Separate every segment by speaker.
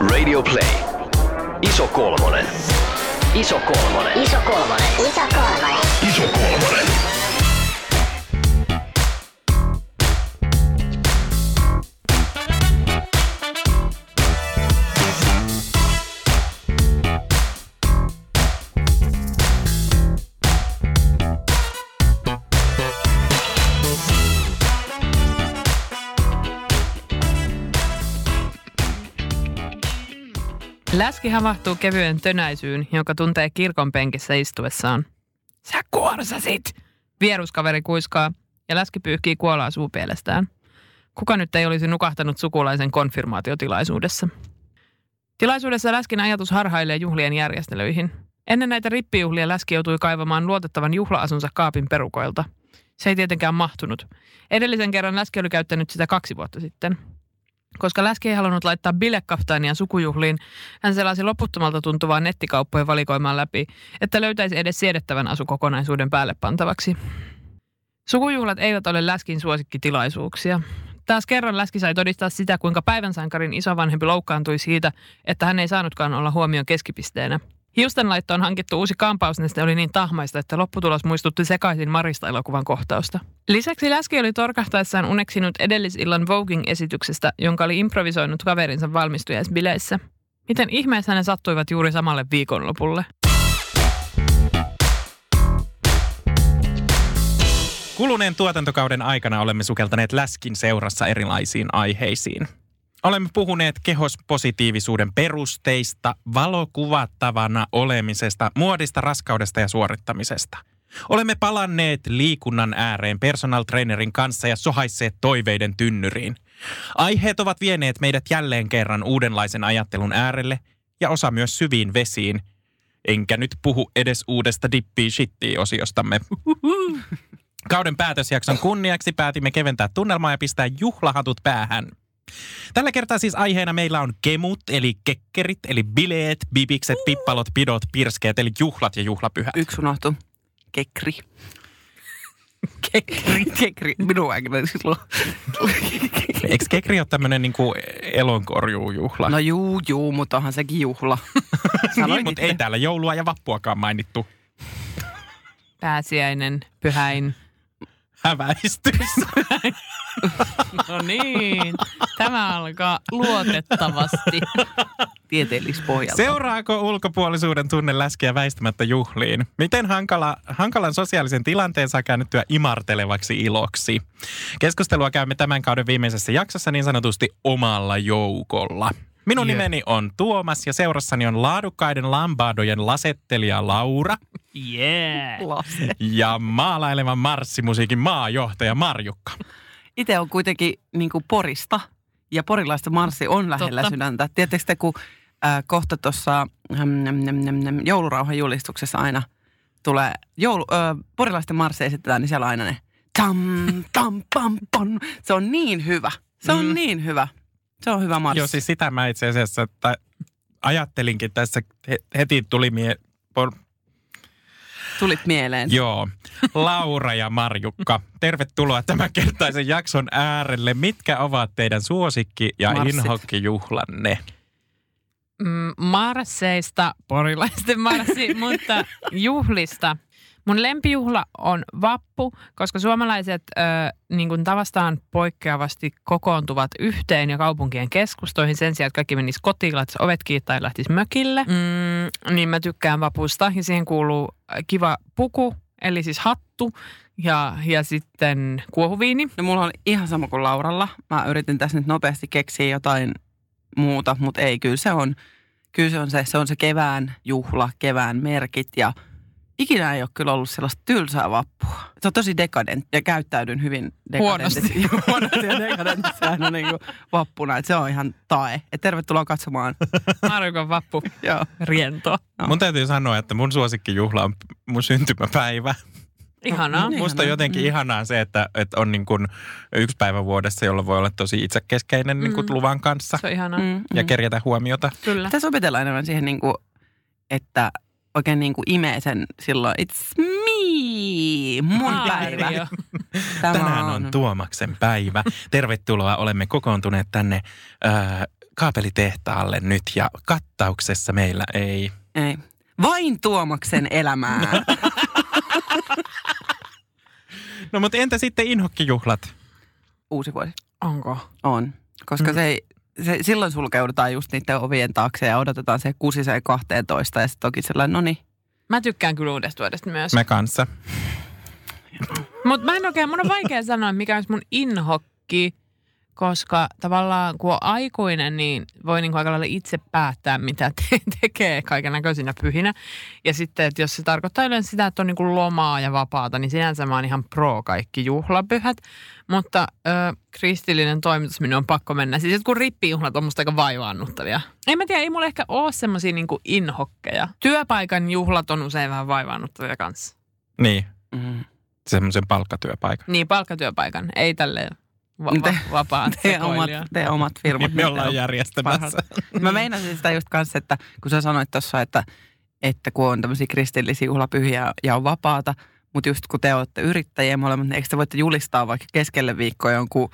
Speaker 1: Radio Play. Iso kolmonen. Iso kolmonen.
Speaker 2: Iso kolmonen. Iso kolmonen.
Speaker 1: Iso kolmonen.
Speaker 3: Läski havahtuu kevyen tönäisyyn, jonka tuntee kirkon penkissä istuessaan. Sä kuorsasit! Vieruskaveri kuiskaa ja läski pyyhkii kuolaa suupielestään. Kuka nyt ei olisi nukahtanut sukulaisen konfirmaatiotilaisuudessa? Tilaisuudessa läskin ajatus harhailee juhlien järjestelyihin. Ennen näitä rippijuhlia läski joutui kaivamaan luotettavan juhlaasunsa kaapin perukoilta. Se ei tietenkään mahtunut. Edellisen kerran läski oli käyttänyt sitä kaksi vuotta sitten. Koska Läski ei halunnut laittaa bilekaftaania sukujuhliin, hän selasi loputtomalta tuntuvaa nettikauppojen valikoimaan läpi, että löytäisi edes siedettävän asukokonaisuuden päälle pantavaksi. Sukujuhlat eivät ole Läskin suosikkitilaisuuksia. Taas kerran Läski sai todistaa sitä, kuinka päivänsankarin isovanhempi loukkaantui siitä, että hän ei saanutkaan olla huomion keskipisteenä. Hiustenlaittoon hankittu uusi kampausneste oli niin tahmaista, että lopputulos muistutti sekaisin Marista-elokuvan kohtausta. Lisäksi Läski oli torkahtaessaan uneksinut edellisillan Voging-esityksestä, jonka oli improvisoinut kaverinsa valmistujaisbileissä. Miten ihmeessä ne sattuivat juuri samalle viikonlopulle?
Speaker 4: Kuluneen tuotantokauden aikana olemme sukeltaneet läskin seurassa erilaisiin aiheisiin. Olemme puhuneet kehospositiivisuuden perusteista, valokuvattavana olemisesta, muodista, raskaudesta ja suorittamisesta. Olemme palanneet liikunnan ääreen personal trainerin kanssa ja sohaisseet toiveiden tynnyriin. Aiheet ovat vieneet meidät jälleen kerran uudenlaisen ajattelun äärelle ja osa myös syviin vesiin. Enkä nyt puhu edes uudesta dippi shittii osiostamme. Kauden päätösjakson kunniaksi päätimme keventää tunnelmaa ja pistää juhlahatut päähän. Tällä kertaa siis aiheena meillä on kemut, eli kekkerit, eli bileet, bibikset, pippalot, pidot, pirskeet, eli juhlat ja juhlapyhät.
Speaker 5: Yksi unohtu. Kekri. Kekri, kekri. Minun aikana silloin.
Speaker 4: Eikö kekri ole tämmöinen niinku elonkorjuujuhla?
Speaker 5: No juu, juu, mutta onhan sekin juhla.
Speaker 4: niin, mutta ei täällä joulua ja vappuakaan mainittu.
Speaker 3: Pääsiäinen, pyhäin.
Speaker 4: Häväistys.
Speaker 3: No niin, tämä alkaa luotettavasti.
Speaker 5: Tieteellispohjalta.
Speaker 4: Seuraako ulkopuolisuuden tunne läskiä väistämättä juhliin? Miten hankala, hankalan sosiaalisen tilanteen saa käännettyä imartelevaksi iloksi? Keskustelua käymme tämän kauden viimeisessä jaksossa niin sanotusti omalla joukolla. Minun
Speaker 3: Jep.
Speaker 4: nimeni on Tuomas ja seurassani on laadukkaiden lambadojen lasettelija Laura
Speaker 3: Yeah.
Speaker 4: Ja maalailevan marssimusiikin maajohtaja Marjukka.
Speaker 5: Itse on kuitenkin niin kuin Porista ja porilaista marssi on lähellä
Speaker 3: Totta.
Speaker 5: sydäntä. Tiedättekö te, kun äh, kohta tuossa joulurauhan julistuksessa aina tulee, joulu, äh, porilaisten marssi esitetään, niin siellä on aina ne tam, tam, pam, pam. Se on niin hyvä. Se on
Speaker 4: mm.
Speaker 5: niin hyvä. Se on hyvä marssi.
Speaker 4: Joo, siis sitä mä itse asiassa että ajattelinkin tässä, he- heti tuli mie, por,
Speaker 5: Tulit mieleen.
Speaker 4: Joo, Laura ja Marjukka, tervetuloa tämän kertaisen jakson äärelle. Mitkä ovat teidän suosikki- ja
Speaker 5: Marssit.
Speaker 4: inhokkijuhlanne?
Speaker 3: Mm, marsseista, porilaisten marssi, mutta juhlista. Mun lempijuhla on vappu, koska suomalaiset ö, niin kuin tavastaan poikkeavasti kokoontuvat yhteen ja kaupunkien keskustoihin sen sijaan, että kaikki menis kotiin, laittaisi ovet kiinni tai lähtisi mökille. Mm, niin mä tykkään vapusta ja siihen kuuluu äh, kiva puku, eli siis hattu ja, ja sitten kuohuviini.
Speaker 5: No mulla on ihan sama kuin Lauralla. Mä yritin tässä nyt nopeasti keksiä jotain muuta, mutta ei, kyllä se on, kyllä se on se, se on se kevään juhla, kevään merkit ja ikinä ei ole kyllä ollut sellaista tylsää vappua. Se on tosi dekadent ja käyttäydyn hyvin dekadentisesti. Huonosti ja dekadentisesti aina niin kuin vappuna. Että se on ihan tae. Et tervetuloa katsomaan.
Speaker 3: Marjukon vappu.
Speaker 5: Joo.
Speaker 3: Riento.
Speaker 5: No.
Speaker 4: Mun täytyy sanoa, että mun suosikkijuhla on mun syntymäpäivä.
Speaker 3: Ihanaa.
Speaker 5: Niin.
Speaker 4: Musta on jotenkin
Speaker 5: Mm.
Speaker 4: ihanaa se, että, että on niin kuin yksi päivä vuodessa, jolloin voi olla tosi itsekeskeinen niin kuin
Speaker 3: Mm.
Speaker 4: luvan kanssa
Speaker 3: Se on ihanaa.
Speaker 5: Mm,
Speaker 4: ja
Speaker 5: mm.
Speaker 4: kerjätä huomiota.
Speaker 3: Kyllä.
Speaker 5: Pitäisi opetella enemmän siihen, niin kuin, että oikein niin kuin imee sen silloin. It's me, mun päivä. Tämä
Speaker 4: Tänään on Tuomaksen päivä. Tervetuloa, olemme kokoontuneet tänne äh, kaapelitehtaalle nyt ja kattauksessa meillä ei...
Speaker 5: Ei. Vain Tuomaksen elämää.
Speaker 4: No mutta entä sitten inhokkijuhlat?
Speaker 5: Uusi vuosi.
Speaker 3: Onko?
Speaker 5: On. Koska
Speaker 4: Mm.
Speaker 5: se, ei, se, silloin sulkeudutaan just niiden ovien taakse ja odotetaan se kusiseen 12 ja sitten toki sellainen, no niin.
Speaker 3: Mä tykkään kyllä uudesta vuodesta myös.
Speaker 4: Me kanssa.
Speaker 3: Mutta mä en oikein, mun on vaikea sanoa, mikä olisi mun inhokki, koska tavallaan kun on aikuinen, niin voi niinku aika lailla itse päättää, mitä te- tekee kaiken näköisinä pyhinä. Ja sitten, että jos se tarkoittaa yleensä sitä, että on niinku lomaa ja vapaata, niin sinänsä mä oon ihan pro kaikki juhlapyhät. Mutta ö, kristillinen toimitus minun on pakko mennä. Siis kun rippijuhlat on musta aika vaivaannuttavia. En mä tiedä, ei mulla ehkä ole semmosia niinku inhokkeja. Työpaikan juhlat on usein vähän vaivaannuttavia kanssa.
Speaker 4: Niin,
Speaker 5: Mm.
Speaker 4: semmoisen palkkatyöpaikan.
Speaker 3: Niin, palkkatyöpaikan, ei tälleen va-
Speaker 5: Te-
Speaker 3: va- vapaat
Speaker 5: Tee omat,
Speaker 3: sekoilija.
Speaker 5: tee omat firmat.
Speaker 4: Me
Speaker 5: niin
Speaker 4: ollaan
Speaker 5: te-
Speaker 4: järjestämässä.
Speaker 5: Mä meinasin sitä just kanssa, että kun sä sanoit tuossa, että, että kun on tämmöisiä kristillisiä juhlapyhiä ja on vapaata, mutta just kun te olette yrittäjiä molemmat, niin eikö te voitte julistaa vaikka keskelle viikkoa jonkun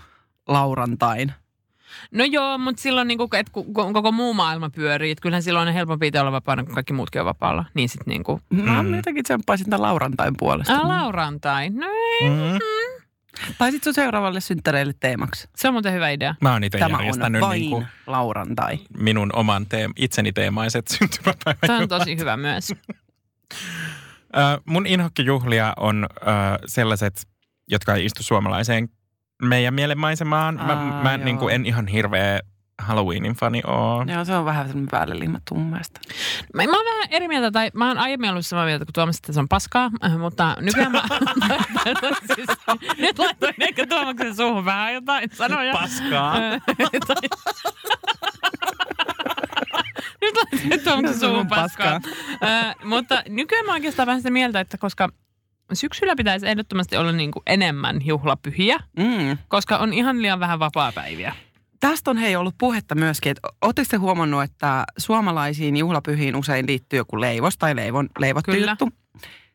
Speaker 5: laurantain?
Speaker 3: No joo, mutta silloin niinku, et kun kun koko muu maailma pyörii, että kyllähän silloin on helpompi itse olla vapaana, kun kaikki muutkin on vapaalla. Niin sitten niinku,
Speaker 5: Mä
Speaker 4: Mm.
Speaker 5: jotenkin tsemppaisin tämän laurantain puolesta.
Speaker 3: ää, laurantain. No ei,
Speaker 4: Mm.
Speaker 5: Tai sitten sun seuraavalle synttäreille teemaksi.
Speaker 3: se on muuten hyvä idea.
Speaker 4: Mä oon itse
Speaker 5: Tämä on
Speaker 4: järjestänyt
Speaker 5: vain
Speaker 4: niin kuin
Speaker 5: laurantai.
Speaker 4: minun oman teem, itseni teemaiset syntymäpäivät.
Speaker 3: Se on tosi hyvä myös.
Speaker 4: Mun inhokkijuhlia on sellaiset, jotka ei istu suomalaiseen meidän mielenmaisemaan. Mä,
Speaker 5: Aa,
Speaker 4: mä
Speaker 5: joo.
Speaker 4: niin kuin en ihan hirveä Halloweenin fani oo.
Speaker 5: Joo, se on vähän sellainen päälle liimattu mun mielestä.
Speaker 3: Mä, mä oon vähän eri mieltä, tai mä oon aiemmin ollut samaa mieltä, kun Tuomas, että se on paskaa, äh, mutta nykyään mä... siis, nyt laitoin ehkä Tuomaksen suuhun vähän jotain sanoja.
Speaker 4: Paskaa.
Speaker 3: Tai- Nyt laitoin Tuomaksen suuhun paskaa. Ö, mutta nykyään mä oon oikeastaan vähän sitä mieltä, että koska syksyllä pitäisi ehdottomasti olla niin kuin enemmän juhlapyhiä,
Speaker 5: Mm.
Speaker 3: koska on ihan liian vähän vapaa-päiviä.
Speaker 5: Tästä on hei ollut puhetta myöskin, että oletteko te huomannut, että suomalaisiin juhlapyhiin usein liittyy joku leivos tai leivon, leivottu
Speaker 3: Kyllä.
Speaker 5: juttu?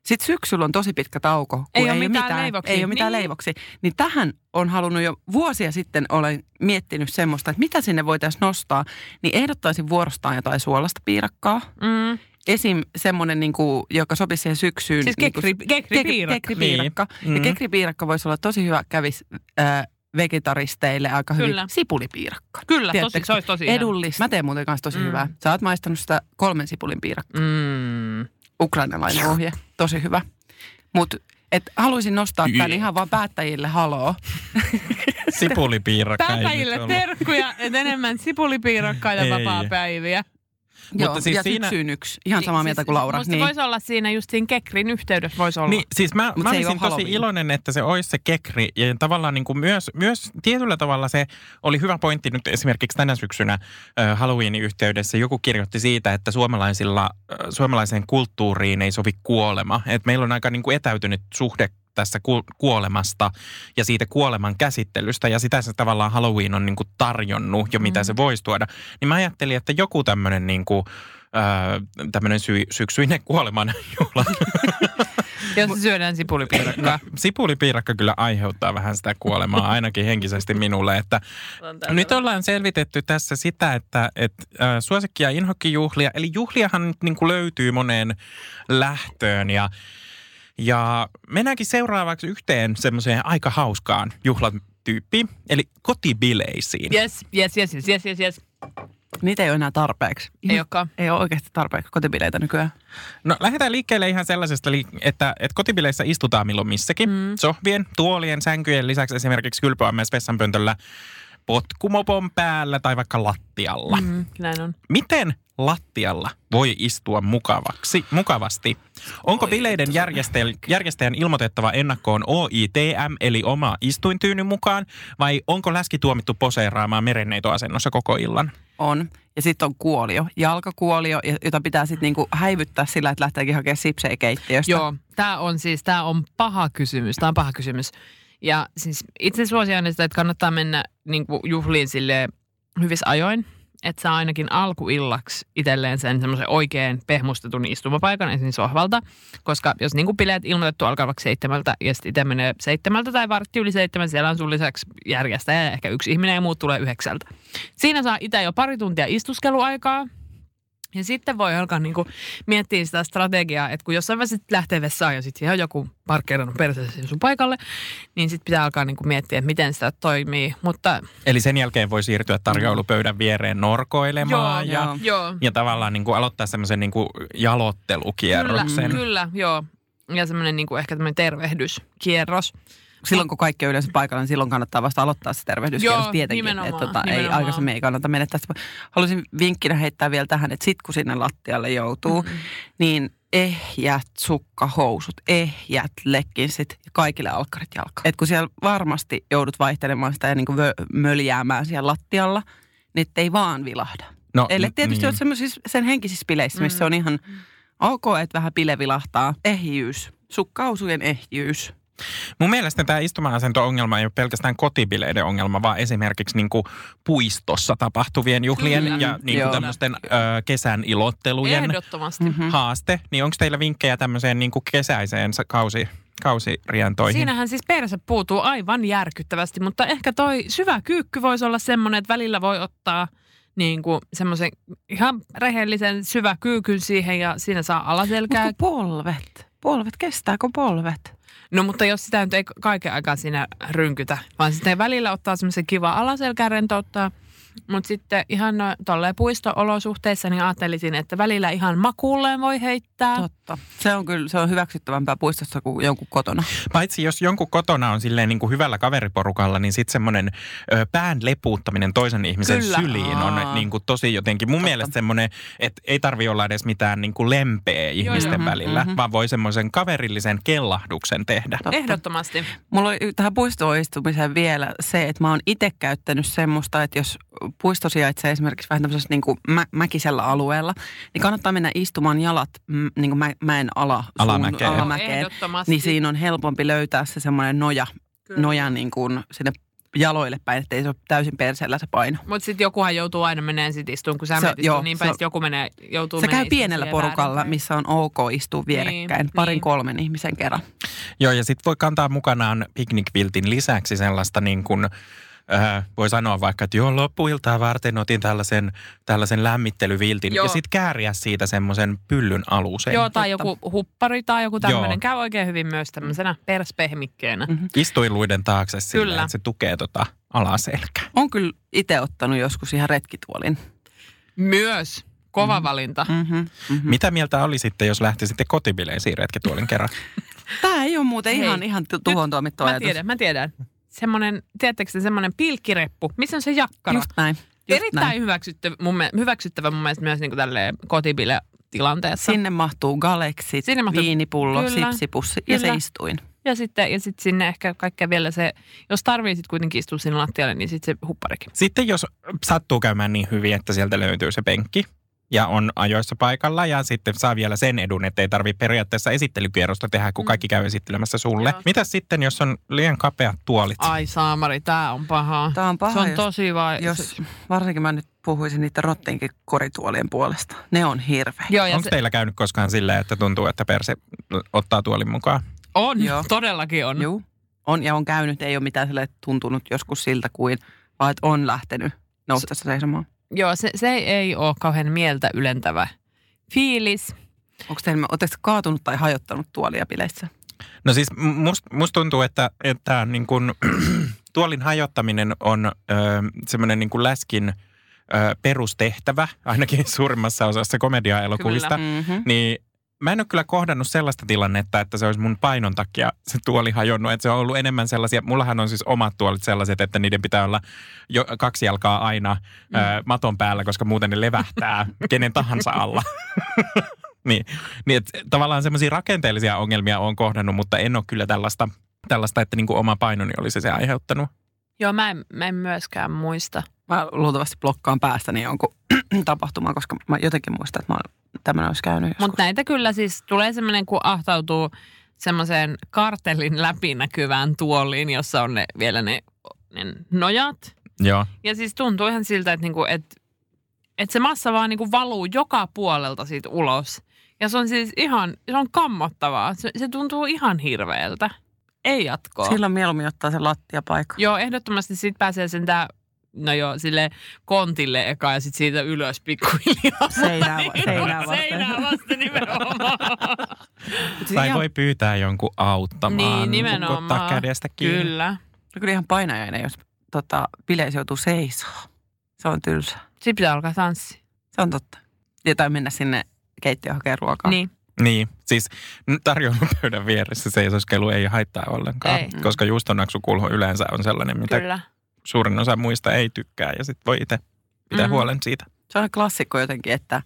Speaker 5: Sitten syksyllä on tosi pitkä tauko, kun
Speaker 3: Ei ole mitään leivoksia.
Speaker 5: Ei ole mitään
Speaker 3: Niin.
Speaker 5: leivoksi. Niin tähän on halunnut jo vuosia sitten, olen miettinyt semmoista, että mitä sinne voitaisiin nostaa. Niin ehdottaisin vuorostaan jotain suolasta piirakkaa.
Speaker 3: Mm.
Speaker 5: Esim. semmoinen, niin kuin, joka sopisi siihen syksyyn.
Speaker 3: Siis
Speaker 5: niin kuin-
Speaker 3: kekri, kekripiirakka.
Speaker 5: Kekripiirakka.
Speaker 4: Niin.
Speaker 5: Ja
Speaker 4: Mm.
Speaker 5: kekripiirakka voisi olla tosi hyvä, kävis äh, vegetaristeille aika hyvin.
Speaker 3: Kyllä.
Speaker 5: Sipulipiirakka.
Speaker 3: Kyllä, tosi, se olisi tosi.
Speaker 5: Edullista. Mä teen muuten kanssa tosi
Speaker 3: Mm.
Speaker 5: hyvää. Sä oot maistanut sitä kolmen sipulin piirakkaa.
Speaker 3: Mm.
Speaker 5: Ukrainalainen ohje. Tosi hyvä. Mutta et haluaisin nostaa tämän ihan vaan päättäjille haloo.
Speaker 4: Sipulipiirakka.
Speaker 3: Päättäjille terkkuja, että enemmän sipulipiirakkaa ja
Speaker 4: Ei.
Speaker 3: vapaa-päiviä.
Speaker 5: Joo,
Speaker 4: siis
Speaker 5: ja
Speaker 4: siinä-
Speaker 5: syksyyn yksi. Ihan samaa mieltä kuin Laura.
Speaker 3: Musta
Speaker 5: Niin.
Speaker 3: voisi olla siinä just siinä kekrin yhteydessä voisi olla.
Speaker 4: Niin, siis mä,
Speaker 5: Mut
Speaker 4: mä olisin
Speaker 5: ole
Speaker 4: tosi
Speaker 5: Halloween.
Speaker 4: iloinen, että se olisi se kekri. Ja tavallaan niin kuin myös, myös tietyllä tavalla se oli hyvä pointti nyt esimerkiksi tänä syksynä äh, Halloweenin yhteydessä. Joku kirjoitti siitä, että suomalaisilla, äh, suomalaiseen kulttuuriin ei sovi kuolema. Et meillä on aika niin kuin etäytynyt suhde tässä ku- kuolemasta ja siitä kuoleman käsittelystä ja sitä se tavallaan Halloween on niin kuin tarjonnut jo mitä
Speaker 3: Mm.
Speaker 4: se voisi tuoda. Niin mä ajattelin, että joku tämmöinen niin kuin, äh, tämmöinen sy- syksyinen kuoleman juhla
Speaker 3: Jos syödään sipulipiirakkaa.
Speaker 4: sipulipiirakka kyllä aiheuttaa vähän sitä kuolemaa, ainakin henkisesti minulle. Että nyt ollaan selvitetty tässä sitä, että, että äh, suosikki- ja inhokkijuhlia, eli juhliahan nyt niin kuin löytyy moneen lähtöön ja ja mennäänkin seuraavaksi yhteen semmoiseen aika hauskaan juhlatyyppiin, eli kotibileisiin.
Speaker 3: Yes, yes, yes, yes, yes, yes, yes.
Speaker 5: Niitä ei ole enää tarpeeksi.
Speaker 3: Ei olekaan.
Speaker 5: Ei ole oikeasti tarpeeksi kotibileitä nykyään.
Speaker 4: No lähdetään liikkeelle ihan sellaisesta, että, että kotibileissä istutaan milloin missäkin. Mm. Sohvien, tuolien, sänkyjen lisäksi esimerkiksi kylpyamies vessanpöntöllä potkumopon päällä tai vaikka lattialla.
Speaker 3: Mm, näin on.
Speaker 4: Miten lattialla voi istua mukavaksi, mukavasti? Onko bileiden järjestäjän, järjestäjän ilmoitettava ennakkoon OITM eli oma istuintyyny mukaan vai onko läski tuomittu poseeraamaan merenneitoasennossa koko illan?
Speaker 5: On. Ja sitten on kuolio, jalkakuolio, ja- jota pitää sitten niinku häivyttää sillä, että lähteekin hakemaan sipsejä keittiöstä.
Speaker 3: Joo, tämä on siis, tämä on paha kysymys, tämä on paha kysymys. Ja siis itse suosiaan sitä, että kannattaa mennä niin kuin juhliin sille hyvissä ajoin, että saa ainakin alkuillaksi itselleen sen semmoisen oikein pehmustetun istumapaikan ensin sohvalta, koska jos niin kuin bileet ilmoitettu alkaa vaikka seitsemältä ja sitten itse menee seitsemältä tai vartti yli seitsemän, siellä on sun lisäksi järjestäjä ja ehkä yksi ihminen ja muut tulee yhdeksältä. Siinä saa itse jo pari tuntia istuskeluaikaa, ja sitten voi alkaa niinku miettiä sitä strategiaa, että kun jossain vaiheessa lähtee vessaan ja sitten ihan joku parkkeerannut perseessä sun paikalle, niin sitten pitää alkaa niinku miettiä, että miten sitä toimii. Mutta
Speaker 4: Eli sen jälkeen voi siirtyä tarjoilupöydän viereen norkoilemaan
Speaker 3: joo,
Speaker 4: ja,
Speaker 3: joo, joo.
Speaker 4: ja tavallaan niin kuin aloittaa semmoisen niin kuin
Speaker 3: Kyllä,
Speaker 4: jalottelukierroksen.
Speaker 3: kyllä, joo. Ja semmoinen niinku ehkä tämmöinen tervehdyskierros.
Speaker 5: Silloin kun kaikki on yleensä paikalla, niin silloin kannattaa vasta aloittaa se tervehdyskierros
Speaker 3: Joo,
Speaker 5: tietenkin.
Speaker 3: nimenomaan,
Speaker 5: Että tota, ei,
Speaker 3: nimenomaan.
Speaker 5: aikaisemmin ei kannata menettää sitä. Haluaisin vinkkinä heittää vielä tähän, että sit kun sinne lattialle joutuu,
Speaker 3: Mm-hmm.
Speaker 5: niin ehjät sukkahousut, ehjät lekkinsit ja kaikille alkkarit jalkaan. Et kun siellä varmasti joudut vaihtelemaan sitä ja niin kuin vö- möljäämään siellä lattialla, niin ei vaan vilahda.
Speaker 4: No,
Speaker 5: Eli tietysti
Speaker 4: niin.
Speaker 5: semmoisissa sen henkisissä bileissä, missä on ihan ok, että vähän pile vilahtaa. Ehjyys, sukkausujen ehjyys.
Speaker 4: Mun mielestä tämä istuma-asento-ongelma ei ole pelkästään kotibileiden ongelma, vaan esimerkiksi niin kuin puistossa tapahtuvien juhlien
Speaker 3: Kyllä.
Speaker 4: ja niin kuin tämmöisten ö, kesän ilottelujen
Speaker 3: Ehdottomasti.
Speaker 5: Mhm.
Speaker 4: haaste. Niin onko teillä vinkkejä tämmöiseen niin kuin kesäiseen kausi, kausirientoihin?
Speaker 3: Siinähän siis perse puutuu aivan järkyttävästi, mutta ehkä toi syvä kyykky voisi olla semmoinen, että välillä voi ottaa niin kuin semmoisen ihan rehellisen syvä kyykyn siihen ja siinä saa
Speaker 5: Mutta
Speaker 3: alaselkää.
Speaker 5: kun polvet, polvet, kestääkö polvet?
Speaker 3: No mutta jos sitä nyt ei kaiken aikaa siinä rynkytä, vaan sitten välillä ottaa semmoisen kiva alaselkää rentouttaa. Mutta sitten ihan no, tolleen puisto-olosuhteissa niin ajattelisin, että välillä ihan makuulleen voi heittää.
Speaker 5: Totta. Se on kyllä, se on hyväksyttävämpää puistossa kuin jonkun kotona.
Speaker 4: Paitsi jos jonkun kotona on silleen niin kuin hyvällä kaveriporukalla, niin sitten semmoinen pään lepuuttaminen toisen ihmisen
Speaker 3: Kyllä.
Speaker 4: syliin on niin kuin tosi jotenkin, mun
Speaker 5: Totta.
Speaker 4: mielestä semmoinen, että ei tarvi olla edes mitään niin kuin lempeä ihmisten
Speaker 5: joo.
Speaker 4: välillä,
Speaker 5: Mhm.
Speaker 4: vaan voi semmoisen kaverillisen kellahduksen tehdä.
Speaker 5: Totta.
Speaker 3: Ehdottomasti.
Speaker 5: Mulla oli tähän puistoon istumiseen vielä se, että mä oon itse käyttänyt semmoista, että jos puisto sijaitsee esimerkiksi vähän tämmöisessä niin kuin mä, mäkisellä alueella, niin kannattaa mennä istumaan jalat niin kuin mä, mäen ala, suun-
Speaker 4: Alamäkeen.
Speaker 5: alamäkeen. Niin siinä on helpompi löytää se semmoinen noja,
Speaker 3: Kyllä.
Speaker 5: noja niin kuin sinne jaloille päin, ettei se ole täysin perseellä se paino.
Speaker 3: Mutta sitten jokuhan joutuu aina meneen sit istuun, kun sä
Speaker 5: Se- joo,
Speaker 3: niin
Speaker 5: se
Speaker 3: päin, sit joku menee, joutuu
Speaker 5: Se käy pienellä porukalla,
Speaker 3: väärinpäin.
Speaker 5: missä on ok istua vierekkäin,
Speaker 3: Niin,
Speaker 5: parin
Speaker 3: niin.
Speaker 5: kolmen ihmisen kerran.
Speaker 4: Joo, ja sitten voi kantaa mukanaan piknikviltin lisäksi sellaista niin kuin, äh, voi sanoa vaikka, että joo, loppuiltaa varten otin tällaisen, tällaisen lämmittelyviltin.
Speaker 3: Joo.
Speaker 4: Ja sitten kääriä siitä semmoisen pyllyn aluseen.
Speaker 3: Joo, tai
Speaker 5: Totta.
Speaker 3: joku huppari tai joku tämmöinen.
Speaker 4: Joo.
Speaker 3: Käy oikein hyvin myös tämmöisenä perspehmikkeenä.
Speaker 5: Mhm.
Speaker 4: Istuiluiden taakse sillä,
Speaker 3: Kyllä.
Speaker 4: että se tukee tota alaselkää.
Speaker 5: On kyllä itse ottanut joskus ihan retkituolin.
Speaker 3: Myös kova valinta.
Speaker 5: Mm-hmm. Mm-hmm.
Speaker 4: Mitä mieltä oli sitten, jos lähtisitte kotibileisiin retketuolin kerran?
Speaker 5: Tämä ei ole muuten
Speaker 3: Hei,
Speaker 5: ihan, ihan tu- tuhoon tuomittu
Speaker 3: Mä
Speaker 5: ajatus.
Speaker 3: tiedän, mä tiedän. Semmoinen, tiedättekö se semmoinen pilkkireppu, missä on se jakkara?
Speaker 5: Just näin. Just
Speaker 3: Erittäin
Speaker 5: näin.
Speaker 3: hyväksyttävä mun, hyväksyttävä mun mielestä myös niin kuin tälleen kotibile-tilanteessa.
Speaker 5: Sinne mahtuu galeksit,
Speaker 3: Sinne mahtuu-
Speaker 5: viinipullo,
Speaker 3: Kyllä.
Speaker 5: sipsipussi ja se
Speaker 3: Kyllä.
Speaker 5: istuin.
Speaker 3: Ja sitten ja sit sinne ehkä kaikkea vielä se, jos tarvii sitten kuitenkin istua sinne lattialle, niin sitten se hupparikin.
Speaker 4: Sitten jos sattuu käymään niin hyvin, että sieltä löytyy se penkki ja on ajoissa paikalla ja sitten saa vielä sen edun, että ei tarvitse periaatteessa esittelykierrosta tehdä, kun kaikki käy esittelemässä sulle.
Speaker 3: Joo.
Speaker 4: Mitäs sitten, jos on liian kapeat tuolit?
Speaker 3: Ai saamari, tää on paha.
Speaker 5: Tämä on paha,
Speaker 3: se on
Speaker 5: jos,
Speaker 3: tosi vai...
Speaker 5: jos varsinkin mä nyt puhuisin niiden rottinkin korituolien puolesta. Ne on hirveä.
Speaker 3: Joo,
Speaker 4: Onko
Speaker 3: se,
Speaker 4: teillä käynyt koskaan silleen, että tuntuu, että perse ottaa tuolin mukaan?
Speaker 3: on,
Speaker 5: Joo.
Speaker 3: todellakin on.
Speaker 5: Joo. On ja on käynyt, ei ole mitään sille tuntunut joskus siltä kuin, vaan että on lähtenyt noustessa seisomaan.
Speaker 3: Joo, se, se ei ole kauhean mieltä ylentävä fiilis.
Speaker 5: Onko teillä, oletteko kaatunut tai hajottanut tuolia bileissä?
Speaker 4: No siis musta must tuntuu, että, että niin kun, tuolin hajottaminen on ö, semmoinen niin kuin läskin ö, perustehtävä, ainakin suurimmassa osassa komediaelokuvista.
Speaker 5: Mm-hmm.
Speaker 4: Niin mä en ole kyllä kohdannut sellaista tilannetta, että se olisi mun painon takia se tuoli hajonnut. Että se on ollut enemmän sellaisia, mullahan on siis omat tuolit sellaiset, että niiden pitää olla jo kaksi jalkaa aina mm. ö, maton päällä, koska muuten ne levähtää kenen tahansa alla. niin, niin että tavallaan semmoisia rakenteellisia ongelmia on kohdannut, mutta en ole kyllä tällaista, tällaista että niin kuin oma painoni olisi se aiheuttanut.
Speaker 3: Joo, mä en, mä en myöskään muista.
Speaker 5: Mä luultavasti blokkaan päästäni jonkun tapahtuman, koska mä jotenkin muistan, että mä tämmöinen olisi käynyt joskus.
Speaker 3: Mutta näitä kyllä siis tulee semmoinen, kun ahtautuu semmoiseen kartellin läpinäkyvään tuoliin, jossa on ne, vielä ne, ne nojat.
Speaker 4: Joo.
Speaker 3: Ja siis tuntuu ihan siltä, että, niinku, että, että se massa vaan niinku valuu joka puolelta siitä ulos. Ja se on siis ihan, se on kammottavaa. Se, se tuntuu ihan hirveältä. Ei jatkoa.
Speaker 5: Silloin mieluummin ottaa se lattiapaikka.
Speaker 3: Joo, ehdottomasti siitä pääsee sen tää, no joo, sille kontille eka ja sitten siitä ylös pikkuhiljaa.
Speaker 5: Seinää, seinää vasten.
Speaker 3: Seinää vasten nimenomaan.
Speaker 4: Tai voi pyytää jonkun auttamaan.
Speaker 3: niin, nimenomaan.
Speaker 4: Ottaa kädestä kiinni.
Speaker 3: Kyllä.
Speaker 5: no kyllä ihan painajainen, jos tota, bileissä joutuu seisoo. Se on tylsä.
Speaker 3: Sitten pitää alkaa tanssia.
Speaker 5: Se on totta. Ja tai mennä sinne keittiöön hakemaan ruokaa.
Speaker 3: Niin.
Speaker 4: Niin, siis tarjoilupöydän vieressä seisoskelu ei haittaa ollenkaan,
Speaker 3: Ei.
Speaker 4: koska juustonaksukulho yleensä on sellainen, mitä
Speaker 3: Kyllä.
Speaker 4: Suurin osa muista ei tykkää ja sitten voi itse pitää
Speaker 3: Mhm.
Speaker 4: huolen siitä.
Speaker 5: Se on klassikko jotenkin, että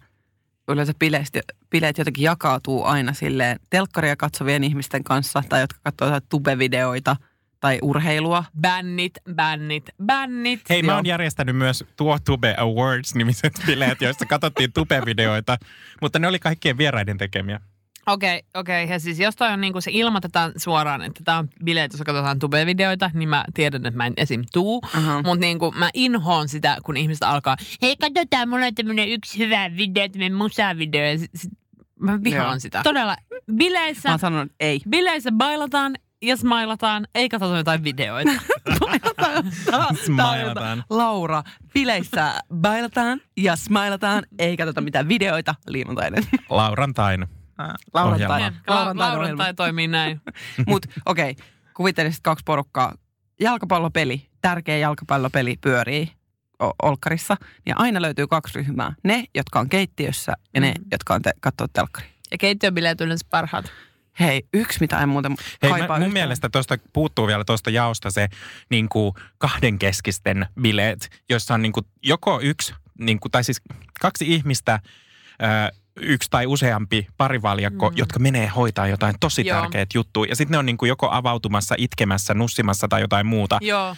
Speaker 5: yleensä bileet, bileet jotenkin jakautuu aina silleen telkkaria katsovien ihmisten kanssa tai jotka katsoo jotain tube-videoita tai urheilua.
Speaker 3: Bännit, bännit, bännit.
Speaker 4: Hei, mä
Speaker 5: Joo.
Speaker 4: oon järjestänyt myös Tuo Tube Awards-nimiset bileet, joissa katsottiin Tube-videoita, mutta ne oli kaikkien vieraiden tekemiä.
Speaker 3: Okei, okay, okei. Okay. Ja siis jos toi on niin kuin se ilmoitetaan suoraan, että tämä on bileet, jossa katsotaan tube-videoita, niin mä tiedän, että mä en esim. tuu.
Speaker 5: Aha.
Speaker 3: Mutta niin kuin mä inhoon sitä, kun ihmiset alkaa, hei katsotaan, mulla on tämmönen yksi hyvä video, tämmönen musavideo. Ja sit, sit, mä vihaan
Speaker 5: Joo.
Speaker 3: sitä. Todella, bileissä,
Speaker 5: Mä että ei.
Speaker 3: bileissä bailataan ja smailataan, ei katsota jotain videoita.
Speaker 4: Smailataan.
Speaker 5: Laura, bileissä bailataan ja smailataan, ei katsota mitään videoita, liimontainen.
Speaker 4: Laurantain.
Speaker 5: Laurantai.
Speaker 4: Ohjelma.
Speaker 3: La-
Speaker 5: Laurantain ohjelma.
Speaker 3: Laurantai toimii näin.
Speaker 5: Mutta okei, okay, kuvittelisit kaksi porukkaa. Jalkapallopeli, tärkeä jalkapallopeli pyörii Olkkarissa. Ja aina löytyy kaksi ryhmää. Ne, jotka on keittiössä ja ne,
Speaker 3: Mm.
Speaker 5: jotka on te- katsoo telkkari.
Speaker 3: Ja keittiöbileet yleensä parhaat.
Speaker 5: Hei, yksi mitä en muuten
Speaker 4: Hei,
Speaker 5: kaipaa
Speaker 4: mä, mun
Speaker 5: yhtään.
Speaker 4: mielestä tuosta puuttuu vielä tuosta jaosta se niin kuin kahdenkeskisten bileet, jossa on niin kuin joko yksi, niin kuin, tai siis kaksi ihmistä, ö, yksi tai useampi parivaljakko, mm. jotka menee hoitaa jotain tosi
Speaker 3: Joo.
Speaker 4: tärkeät juttuja. Ja sitten ne on niin kuin joko avautumassa, itkemässä, nussimassa tai jotain muuta.
Speaker 3: Joo.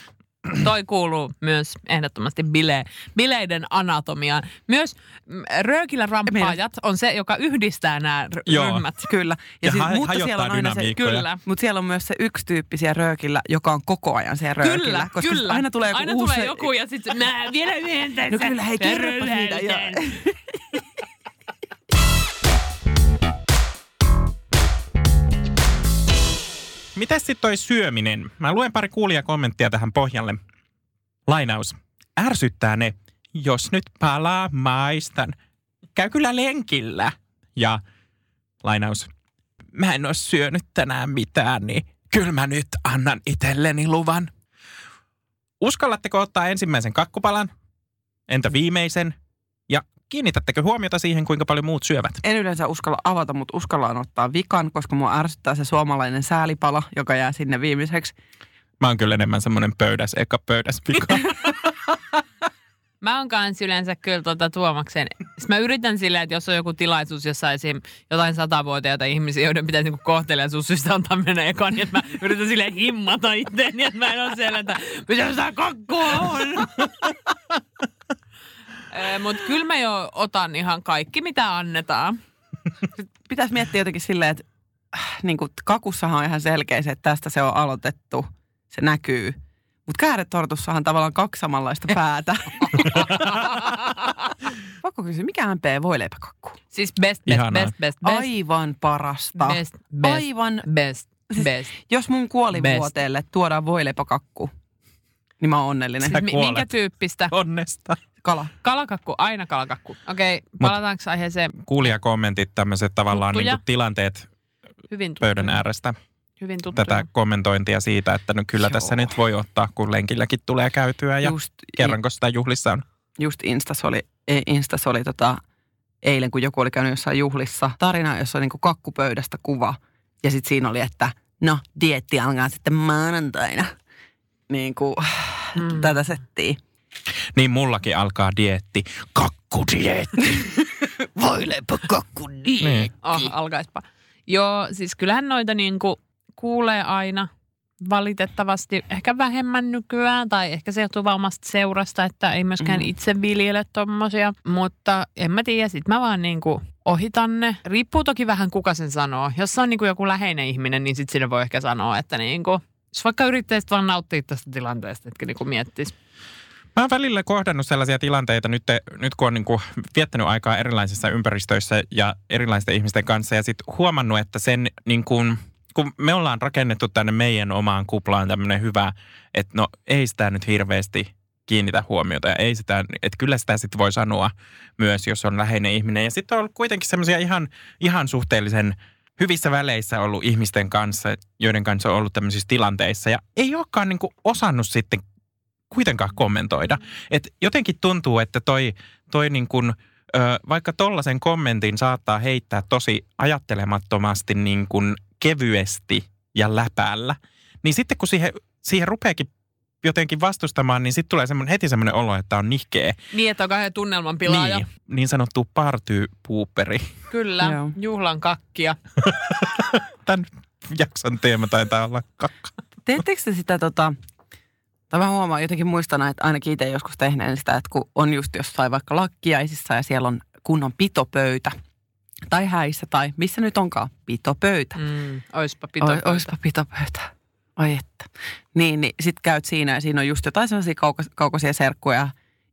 Speaker 3: Toi kuuluu myös ehdottomasti bile, bileiden anatomiaan. Myös mm, röökillä rampaajat on se, joka yhdistää nämä r-
Speaker 4: Joo.
Speaker 3: ryhmät.
Speaker 5: Kyllä.
Speaker 4: Ja ha-
Speaker 5: mutta siellä on aina se.
Speaker 3: Kyllä.
Speaker 5: mutta siellä on myös se yksi tyyppi siellä röökillä, joka on koko ajan siellä röökillä.
Speaker 3: Kyllä,
Speaker 5: koska
Speaker 3: kyllä.
Speaker 5: aina tulee joku
Speaker 3: aina
Speaker 5: uusi...
Speaker 3: tulee joku ja sitten mä vielä yhden tässä.
Speaker 5: No kyllä, hei, kerropa siitä.
Speaker 4: Miten sitten toi syöminen? Mä luen pari kuulijakommenttia tähän pohjalle. Lainaus. Ärsyttää ne, jos nyt palaa maistan. Käy kyllä lenkillä. Ja lainaus. Mä en oo syönyt tänään mitään, niin kyllä mä nyt annan itselleni luvan. Uskallatteko ottaa ensimmäisen kakkupalan? Entä viimeisen? Kiinnitättekö huomiota siihen, kuinka paljon muut syövät?
Speaker 5: En yleensä uskalla avata, mutta uskallaan ottaa vikan, koska mua ärsyttää se suomalainen säälipala, joka jää sinne viimeiseksi.
Speaker 4: Mä oon kyllä enemmän semmoinen pöydäs, eka pöydäs pika.
Speaker 3: Mä oon kans yleensä kyllä tuota Tuomaksen. Siis mä yritän silleen, että jos on joku tilaisuus, jossa esim. jotain satavuotiaita ihmisiä, joiden pitäisi niinku kohteliaisuussyistä antaa mennä ekaan, niin että mä yritän silleen himmata itteeni, että mä en ole siellä, että mitä sitä kakkua on. Mutta kyllä mä jo otan ihan kaikki, mitä annetaan.
Speaker 5: Pitäisi miettiä jotenkin silleen, että äh, niin kuin kakussahan on ihan selkeä se, että tästä se on aloitettu. Se näkyy. Mutta kääretortussahan on tavallaan kaksi samanlaista päätä. Pakko kysyä, mikä MP voileipäkakku?
Speaker 3: Siis best, best,
Speaker 4: Ihanaa.
Speaker 3: best, best, best.
Speaker 5: Aivan parasta.
Speaker 3: Best, best,
Speaker 5: Aivan.
Speaker 3: best,
Speaker 5: Siis
Speaker 3: best.
Speaker 5: Jos mun kuolivuoteelle tuodaan voileipäkakku, niin mä oon onnellinen.
Speaker 4: Sä
Speaker 3: Mi- minkä tyyppistä?
Speaker 4: Onnesta.
Speaker 5: Kala.
Speaker 3: Kalakakku, aina kalakakku. Okei, palataanko aiheeseen
Speaker 4: Kuulijakommentit, tämmöiset tavallaan
Speaker 3: Tuttuja.
Speaker 4: niin kuin tilanteet
Speaker 3: hyvin tuttuja?
Speaker 4: pöydän äärestä.
Speaker 3: Hyvin tuttuja.
Speaker 4: Tätä kommentointia siitä, että no kyllä
Speaker 5: Joo.
Speaker 4: tässä nyt voi ottaa, kun lenkilläkin tulee käytyä ja
Speaker 5: Just,
Speaker 4: kerranko sitä juhlissa on.
Speaker 5: just Instas oli, ei, Instas oli tota, eilen, kun joku oli käynyt jossain juhlissa. Tarina, jossa on niin kuin kakkupöydästä kuva. Ja sitten siinä oli, että no, dietti alkaa sitten maanantaina. Niin kuin, mm. tätä settiä.
Speaker 4: Niin mullakin alkaa dietti. Kakkudietti.
Speaker 5: Voileipä kakkudietti.
Speaker 4: Niin.
Speaker 3: Oh, alkaispa. Joo, siis kyllähän noita niin kuin kuulee aina valitettavasti ehkä vähemmän nykyään, tai ehkä se johtuu vaan omasta seurasta, että ei myöskään
Speaker 5: Mm.
Speaker 3: itse viljele tommosia, mutta en mä tiedä, sit mä vaan niinku ohitan ne. Riippuu toki vähän kuka sen sanoo. Jos se on niinku joku läheinen ihminen, niin sit sinne voi ehkä sanoa, että niinku, jos vaikka yrittäisit vaan nauttia tästä tilanteesta, etkä niinku miettis.
Speaker 4: Mä oon välillä kohdannut sellaisia tilanteita nyt, nyt kun on niin kuin viettänyt aikaa erilaisissa ympäristöissä ja erilaisten ihmisten kanssa ja sitten huomannut, että sen niin kuin, kun me ollaan rakennettu tänne meidän omaan kuplaan tämmöinen hyvä, että no ei sitä nyt hirveästi kiinnitä huomiota ja ei sitä, että kyllä sitä sitten voi sanoa myös, jos on läheinen ihminen. Ja sitten on ollut kuitenkin semmoisia ihan, ihan suhteellisen hyvissä väleissä ollut ihmisten kanssa, joiden kanssa on ollut tämmöisissä tilanteissa ja ei olekaan niin kuin osannut sitten kuitenkaan kommentoida. Et jotenkin tuntuu, että toi, toi niin kuin, ö, vaikka tollaisen kommentin saattaa heittää tosi ajattelemattomasti niin kuin kevyesti ja läpällä, niin sitten kun siihen, siihen rupeekin jotenkin vastustamaan, niin sitten tulee semmoinen, heti semmoinen olo, että on nihkeä.
Speaker 3: Niin, että on kahden tunnelman pilaaja.
Speaker 4: Niin, niin sanottu partypuuperi.
Speaker 3: Kyllä,
Speaker 5: Joo.
Speaker 3: juhlan kakkia.
Speaker 4: Tämän jakson teema taitaa olla kakka.
Speaker 5: Teettekö te sitä tota, mä huomaan jotenkin muistana, että ainakin itse joskus tehneen sitä, että kun on just jossain vaikka lakkiaisissa ja siellä on kunnon pitopöytä. Tai häissä tai missä nyt onkaan, pitopöytä.
Speaker 3: Mm, oispa
Speaker 5: Oi,
Speaker 3: pitopöytä.
Speaker 5: oispa pitopöytä. Oi että. Niin, niin sit käyt siinä ja siinä on just jotain sellaisia kaukas, kaukaisia serkkuja,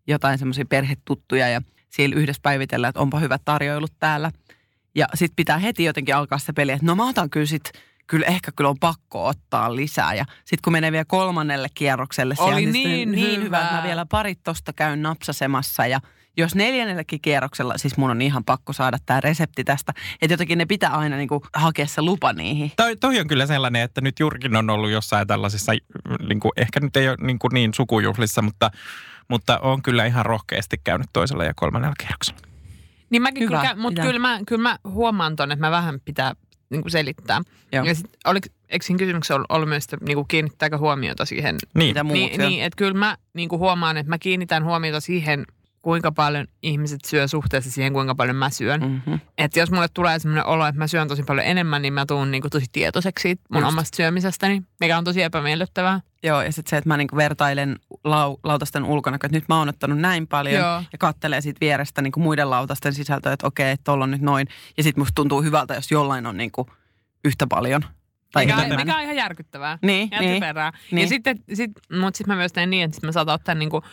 Speaker 5: jotain semmoisia perhetuttuja ja siellä yhdessä päivitellään, että onpa hyvät tarjoilut täällä. Ja sit pitää heti jotenkin alkaa se peli, että no mä otan kyllä sit, kyllä ehkä kyllä on pakko ottaa lisää. Ja sit kun menee vielä kolmannelle kierrokselle,
Speaker 3: Oli
Speaker 5: siellä,
Speaker 3: niin
Speaker 5: sitten niin hyvä, että mä
Speaker 3: hyvä.
Speaker 5: vielä parit tosta käyn napsasemassa ja jos neljännellekin kierroksella, siis mun on ihan pakko saada tämä resepti tästä, että jotenkin ne pitää aina niinku hakea se lupa niihin.
Speaker 4: Toi, toi on kyllä sellainen, että nyt Jurkin on ollut jossain tällaisissa, niin kuin, ehkä nyt ei ole niin, kuin niin sukujuhlissa, mutta, mutta on kyllä ihan rohkeasti käynyt toisella ja kolmannella kierroksella.
Speaker 3: Niin mäkin
Speaker 5: Hyvä,
Speaker 3: kyllä, mutta kyllä mä, kyllä mä huomaan ton, että mä vähän pitää niin kuin selittää.
Speaker 5: Joo.
Speaker 3: Ja sit, oliko, eikö siinä kysymyksessä ollut, ollut myös, että niin kuin kiinnittääkö huomiota siihen?
Speaker 4: Niin,
Speaker 5: Mitä muut
Speaker 3: Niin, niin että kyllä mä niin kuin huomaan, että mä kiinnitän huomiota siihen, kuinka paljon ihmiset syö suhteessa siihen, kuinka paljon mä syön. Mm.
Speaker 5: Mm-hmm.
Speaker 3: Että jos mulle tulee sellainen olo, että mä syön tosi paljon enemmän, niin mä tuun niin kuin tosi tietoiseksi siitä mun
Speaker 5: Just.
Speaker 3: omasta syömisestäni, mikä on tosi epämiellyttävää.
Speaker 5: Joo, ja sitten se, että mä niinku vertailen lau, lautasten ulkona, että nyt mä oon ottanut näin paljon
Speaker 3: Joo.
Speaker 5: ja kattelee siitä vierestä niinku muiden lautasten sisältöä, että okei, että tuolla on nyt noin. Ja sitten musta tuntuu hyvältä, jos jollain on niinku yhtä paljon. Tai
Speaker 3: Mikä,
Speaker 5: enemmän.
Speaker 3: mikä on ihan järkyttävää.
Speaker 5: Niin,
Speaker 3: ja
Speaker 5: niin.
Speaker 3: typerää.
Speaker 5: niin.
Speaker 3: Ja sitten, sit, mutta sitten mä myös teen niin, että sit mä saatan ottaa niinku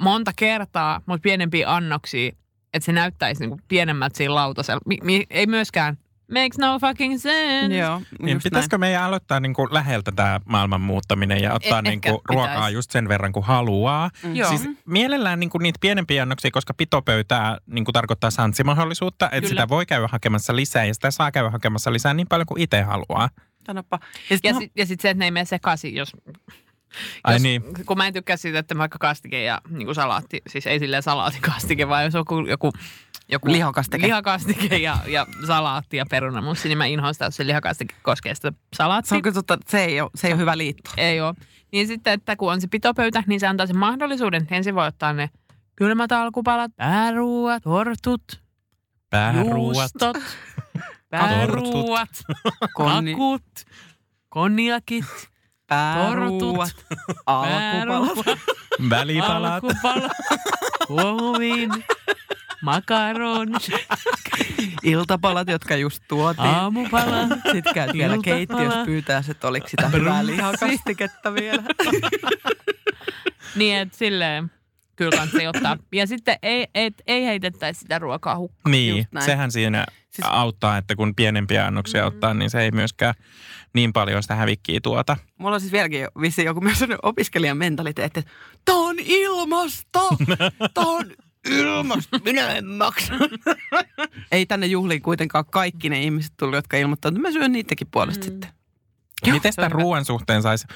Speaker 3: monta kertaa, mutta pienempiä annoksia, että se näyttäisi niinku pienemmältä siinä lautasella. Mi, mi, ei myöskään makes no fucking sense.
Speaker 5: Joo,
Speaker 4: niin pitäisikö meidän aloittaa niin kuin läheltä tämä maailman muuttaminen ja ottaa
Speaker 3: Eh-
Speaker 4: niin kuin ruokaa
Speaker 3: pitäisi.
Speaker 4: just sen verran kuin haluaa?
Speaker 5: näin.
Speaker 3: Joo.
Speaker 4: Siis mielellään niin kuin niitä pienempiä annoksia, koska pitopöytää niin kuin tarkoittaa santsimahdollisuutta, että
Speaker 3: Kyllä.
Speaker 4: sitä voi käydä hakemassa lisää ja sitä saa käydä hakemassa lisää niin paljon kuin itse haluaa.
Speaker 5: Sanoppa. Ja sit
Speaker 3: sitten ja sit se, että ne ei mene sekaisin, jos,
Speaker 4: Ai
Speaker 3: jos
Speaker 4: niin.
Speaker 3: kun mä en tykkää siitä, että vaikka kastike ja niin kuin salaatti, siis ei silleen salaatikastike, vaan jos on joku, joku, joku
Speaker 5: Lihakastike.
Speaker 3: lihakastike ja, ja salaatti ja perunamussi, niin mä inhoan sitä, jos se lihakastike koskee sitä salaattia.
Speaker 5: se on kyllä totta, se ei ole, se ei ole hyvä liitto.
Speaker 3: Ei ole. Niin sitten, että kun on se pitopöytä, niin se antaa sen mahdollisuuden, että ensin voi ottaa ne kylmät alkupalat, pääruuat, tortut,
Speaker 4: Pääruuat.
Speaker 3: juustot, pääruuat,
Speaker 5: Konni,
Speaker 3: kakut, konjakit,
Speaker 5: pääruuat, alkupalat.
Speaker 4: Välipalat.
Speaker 3: alkupalat, huomiin, makaronit,
Speaker 5: Iltapalat, jotka just tuotiin.
Speaker 3: aamupalat.
Speaker 5: Sitten käyt vielä
Speaker 3: Iltapala.
Speaker 5: keittiössä pyytää, että oliko sitä hyvää lihakastiketta vielä.
Speaker 3: Niin, että silleen kyllä kannattaa ottaa. Ja sitten ei, et, ei heitettäisi sitä ruokaa hukkaan.
Speaker 4: Niin,
Speaker 5: Just näin.
Speaker 4: sehän siinä
Speaker 5: Siis-
Speaker 4: auttaa, että kun pienempiä annoksia
Speaker 3: Mm.
Speaker 4: ottaa, niin se ei myöskään niin paljon sitä hävikkiä tuota.
Speaker 5: Mulla on siis vieläkin jo- vissiin joku myös opiskelijan mentaliteetti, että tää on ilmasto, tää on ilmasto, minä en maksa. Ei tänne juhliin kuitenkaan kaikki ne ihmiset tullut, jotka ilmoittavat, että mä syön niidenkin puolesta
Speaker 3: Mm.
Speaker 5: sitten.
Speaker 4: Miten sitä ruoan suhteen saisi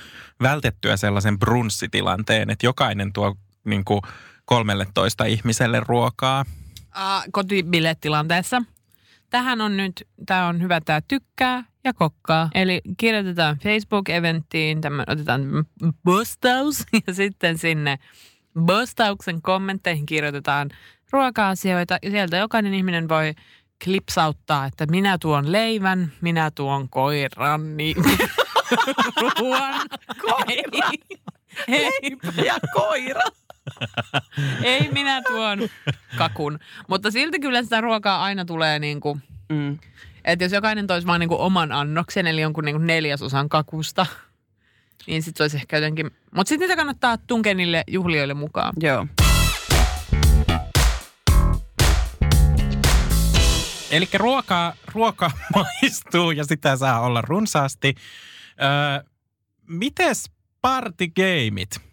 Speaker 4: vältettyä sellaisen brunssitilanteen, että jokainen tuo niin kuin 13 ihmiselle ruokaa?
Speaker 3: uh, kotibilettilanteessa. Tähän on nyt, tämä on hyvä tämä tykkää ja kokkaa. Eli kirjoitetaan Facebook-eventtiin, tämmö, otetaan postaus ja sitten sinne postauksen kommentteihin kirjoitetaan ruoka-asioita ja sieltä jokainen ihminen voi klipsauttaa, että minä tuon leivän, minä tuon koiran, niin ruoan. Koira. Ei,
Speaker 5: Ja koira.
Speaker 3: Ei minä tuon kakun. Mutta silti kyllä sitä ruokaa aina tulee niin kuin,
Speaker 5: Mm.
Speaker 3: että jos jokainen toisi vaan niin kuin oman annoksen, eli jonkun niin kuin neljäsosan kakusta, niin sitten se olisi ehkä jotenkin... Mutta sitten niitä kannattaa tunkea niille juhlioille mukaan.
Speaker 5: Joo.
Speaker 4: Eli ruokaa, ruoka maistuu ja sitä saa olla runsaasti. Öö, mites partigeimit?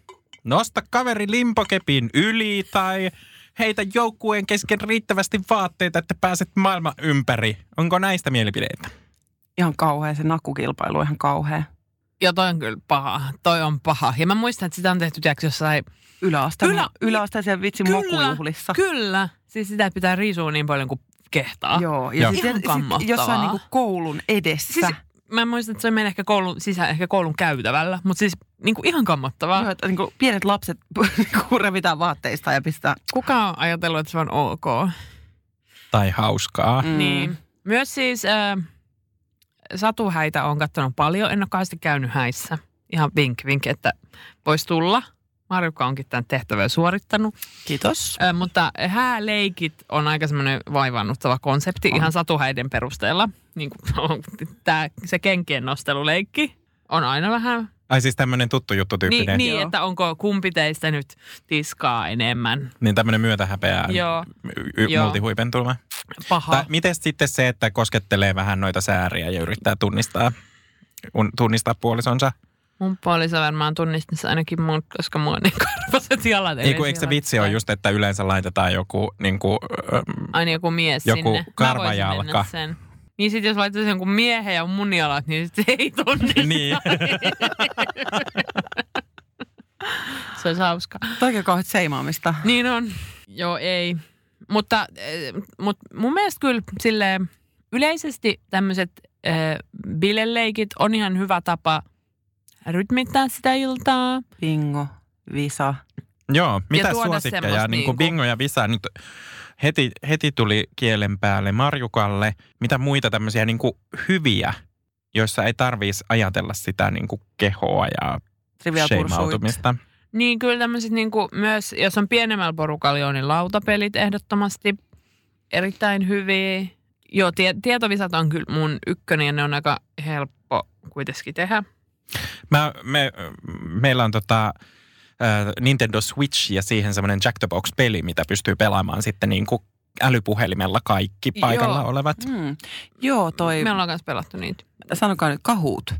Speaker 4: Nosta kaveri limpokepin yli tai heitä joukkueen kesken riittävästi vaatteita, että pääset maailman ympäri. Onko näistä mielipideitä?
Speaker 5: Ihan kauhea se nakukilpailu, ihan kauhea.
Speaker 3: Ja toi on kyllä paha. Toi on paha. Ja mä muistan, että sitä on tehty tiedätkö, jossain...
Speaker 5: Yläasteen,
Speaker 3: Ylä-
Speaker 5: yläasteisen vitsin
Speaker 3: Kyllä,
Speaker 5: mokujuhlissa.
Speaker 3: Kyllä. Siis sitä pitää riisua niin paljon kuin kehtaa.
Speaker 5: Joo, ja
Speaker 4: Joo.
Speaker 5: sitten sit jossain niinku koulun edessä.
Speaker 3: Siis, mä muistan, että se on meillä ehkä koulun sisään, ehkä koulun käytävällä, mutta siis niin kuin ihan kammottavaa.
Speaker 5: Joo, että niinku pienet lapset niinku revitään vaatteista ja pistää.
Speaker 3: Kuka on ajatellut, että se on ok?
Speaker 4: Tai hauskaa?
Speaker 5: Mm.
Speaker 3: Niin. Myös siis äh, satuhäitä on katsonut paljon. En ole kauheasti käynyt häissä. Ihan vink, vink, että voisi tulla. Marjukka onkin tämän tehtävän suorittanut.
Speaker 5: Kiitos.
Speaker 3: Äh, mutta hääleikit on aika semmoinen vaivannuttava konsepti
Speaker 5: On.
Speaker 3: ihan satuhäiden perusteella. Niin kuin tää, se kenkien nosteluleikki on aina vähän
Speaker 4: Ai siis tämmöinen tuttu juttu tyyppinen.
Speaker 3: niin, niin että onko kumpi teistä nyt tiskaa enemmän.
Speaker 4: Niin tämmöinen myötähäpeä
Speaker 3: Joo.
Speaker 4: y- y-
Speaker 3: Joo.
Speaker 4: multihuipentuma.
Speaker 3: Paha.
Speaker 4: Tai miten sitten se, että koskettelee vähän noita sääriä ja yrittää tunnistaa, un, tunnistaa puolisonsa?
Speaker 3: Mun puoliso varmaan tunnistaisi ainakin mun, koska mulla on niin karvaset jalat.
Speaker 4: Ei kun eikö se vitsi ole just, että yleensä laitetaan joku niin kuin,
Speaker 3: Aina joku mies
Speaker 4: joku
Speaker 3: sinne. Voisin
Speaker 4: karvajalka.
Speaker 3: Sen. Niin sit jos laitaisi jonkun miehen ja mun jalat, niin sit se ei tunnista.
Speaker 4: niin.
Speaker 3: Se olisi hauska.
Speaker 5: Toikin kauheat seimaamista.
Speaker 3: Niin on. Joo, ei. Mutta, eh, mutta mun mielestä kyllä silleen, yleisesti tämmöiset äh, bileleikit on ihan hyvä tapa rytmittää sitä iltaa.
Speaker 5: Bingo, visa.
Speaker 4: Joo, mitä suosikkeja? Niin kuin
Speaker 3: niinku-
Speaker 4: Bingo ja Visa nyt heti, heti tuli kielen päälle Marjukalle. Mitä muita tämmöisiä niin kuin hyviä, joissa ei tarvitsisi ajatella sitä niin kuin kehoa ja shameautumista?
Speaker 3: Niin kyllä tämmöiset niinku myös, jos on pienemmällä porukalla, niin lautapelit ehdottomasti erittäin hyviä. Joo, tie, tietovisat on kyllä mun ykkönen ja ne on aika helppo kuitenkin tehdä.
Speaker 4: Mä, me, meillä on tota, äh, Nintendo Switch ja siihen semmoinen Jack the Box-peli, mitä pystyy pelaamaan sitten niin kuin älypuhelimella kaikki paikalla
Speaker 3: Joo.
Speaker 4: olevat.
Speaker 5: Mm. Joo, toi,
Speaker 3: Me ollaan kanssa pelattu niitä.
Speaker 5: sanokaa nyt kahuut.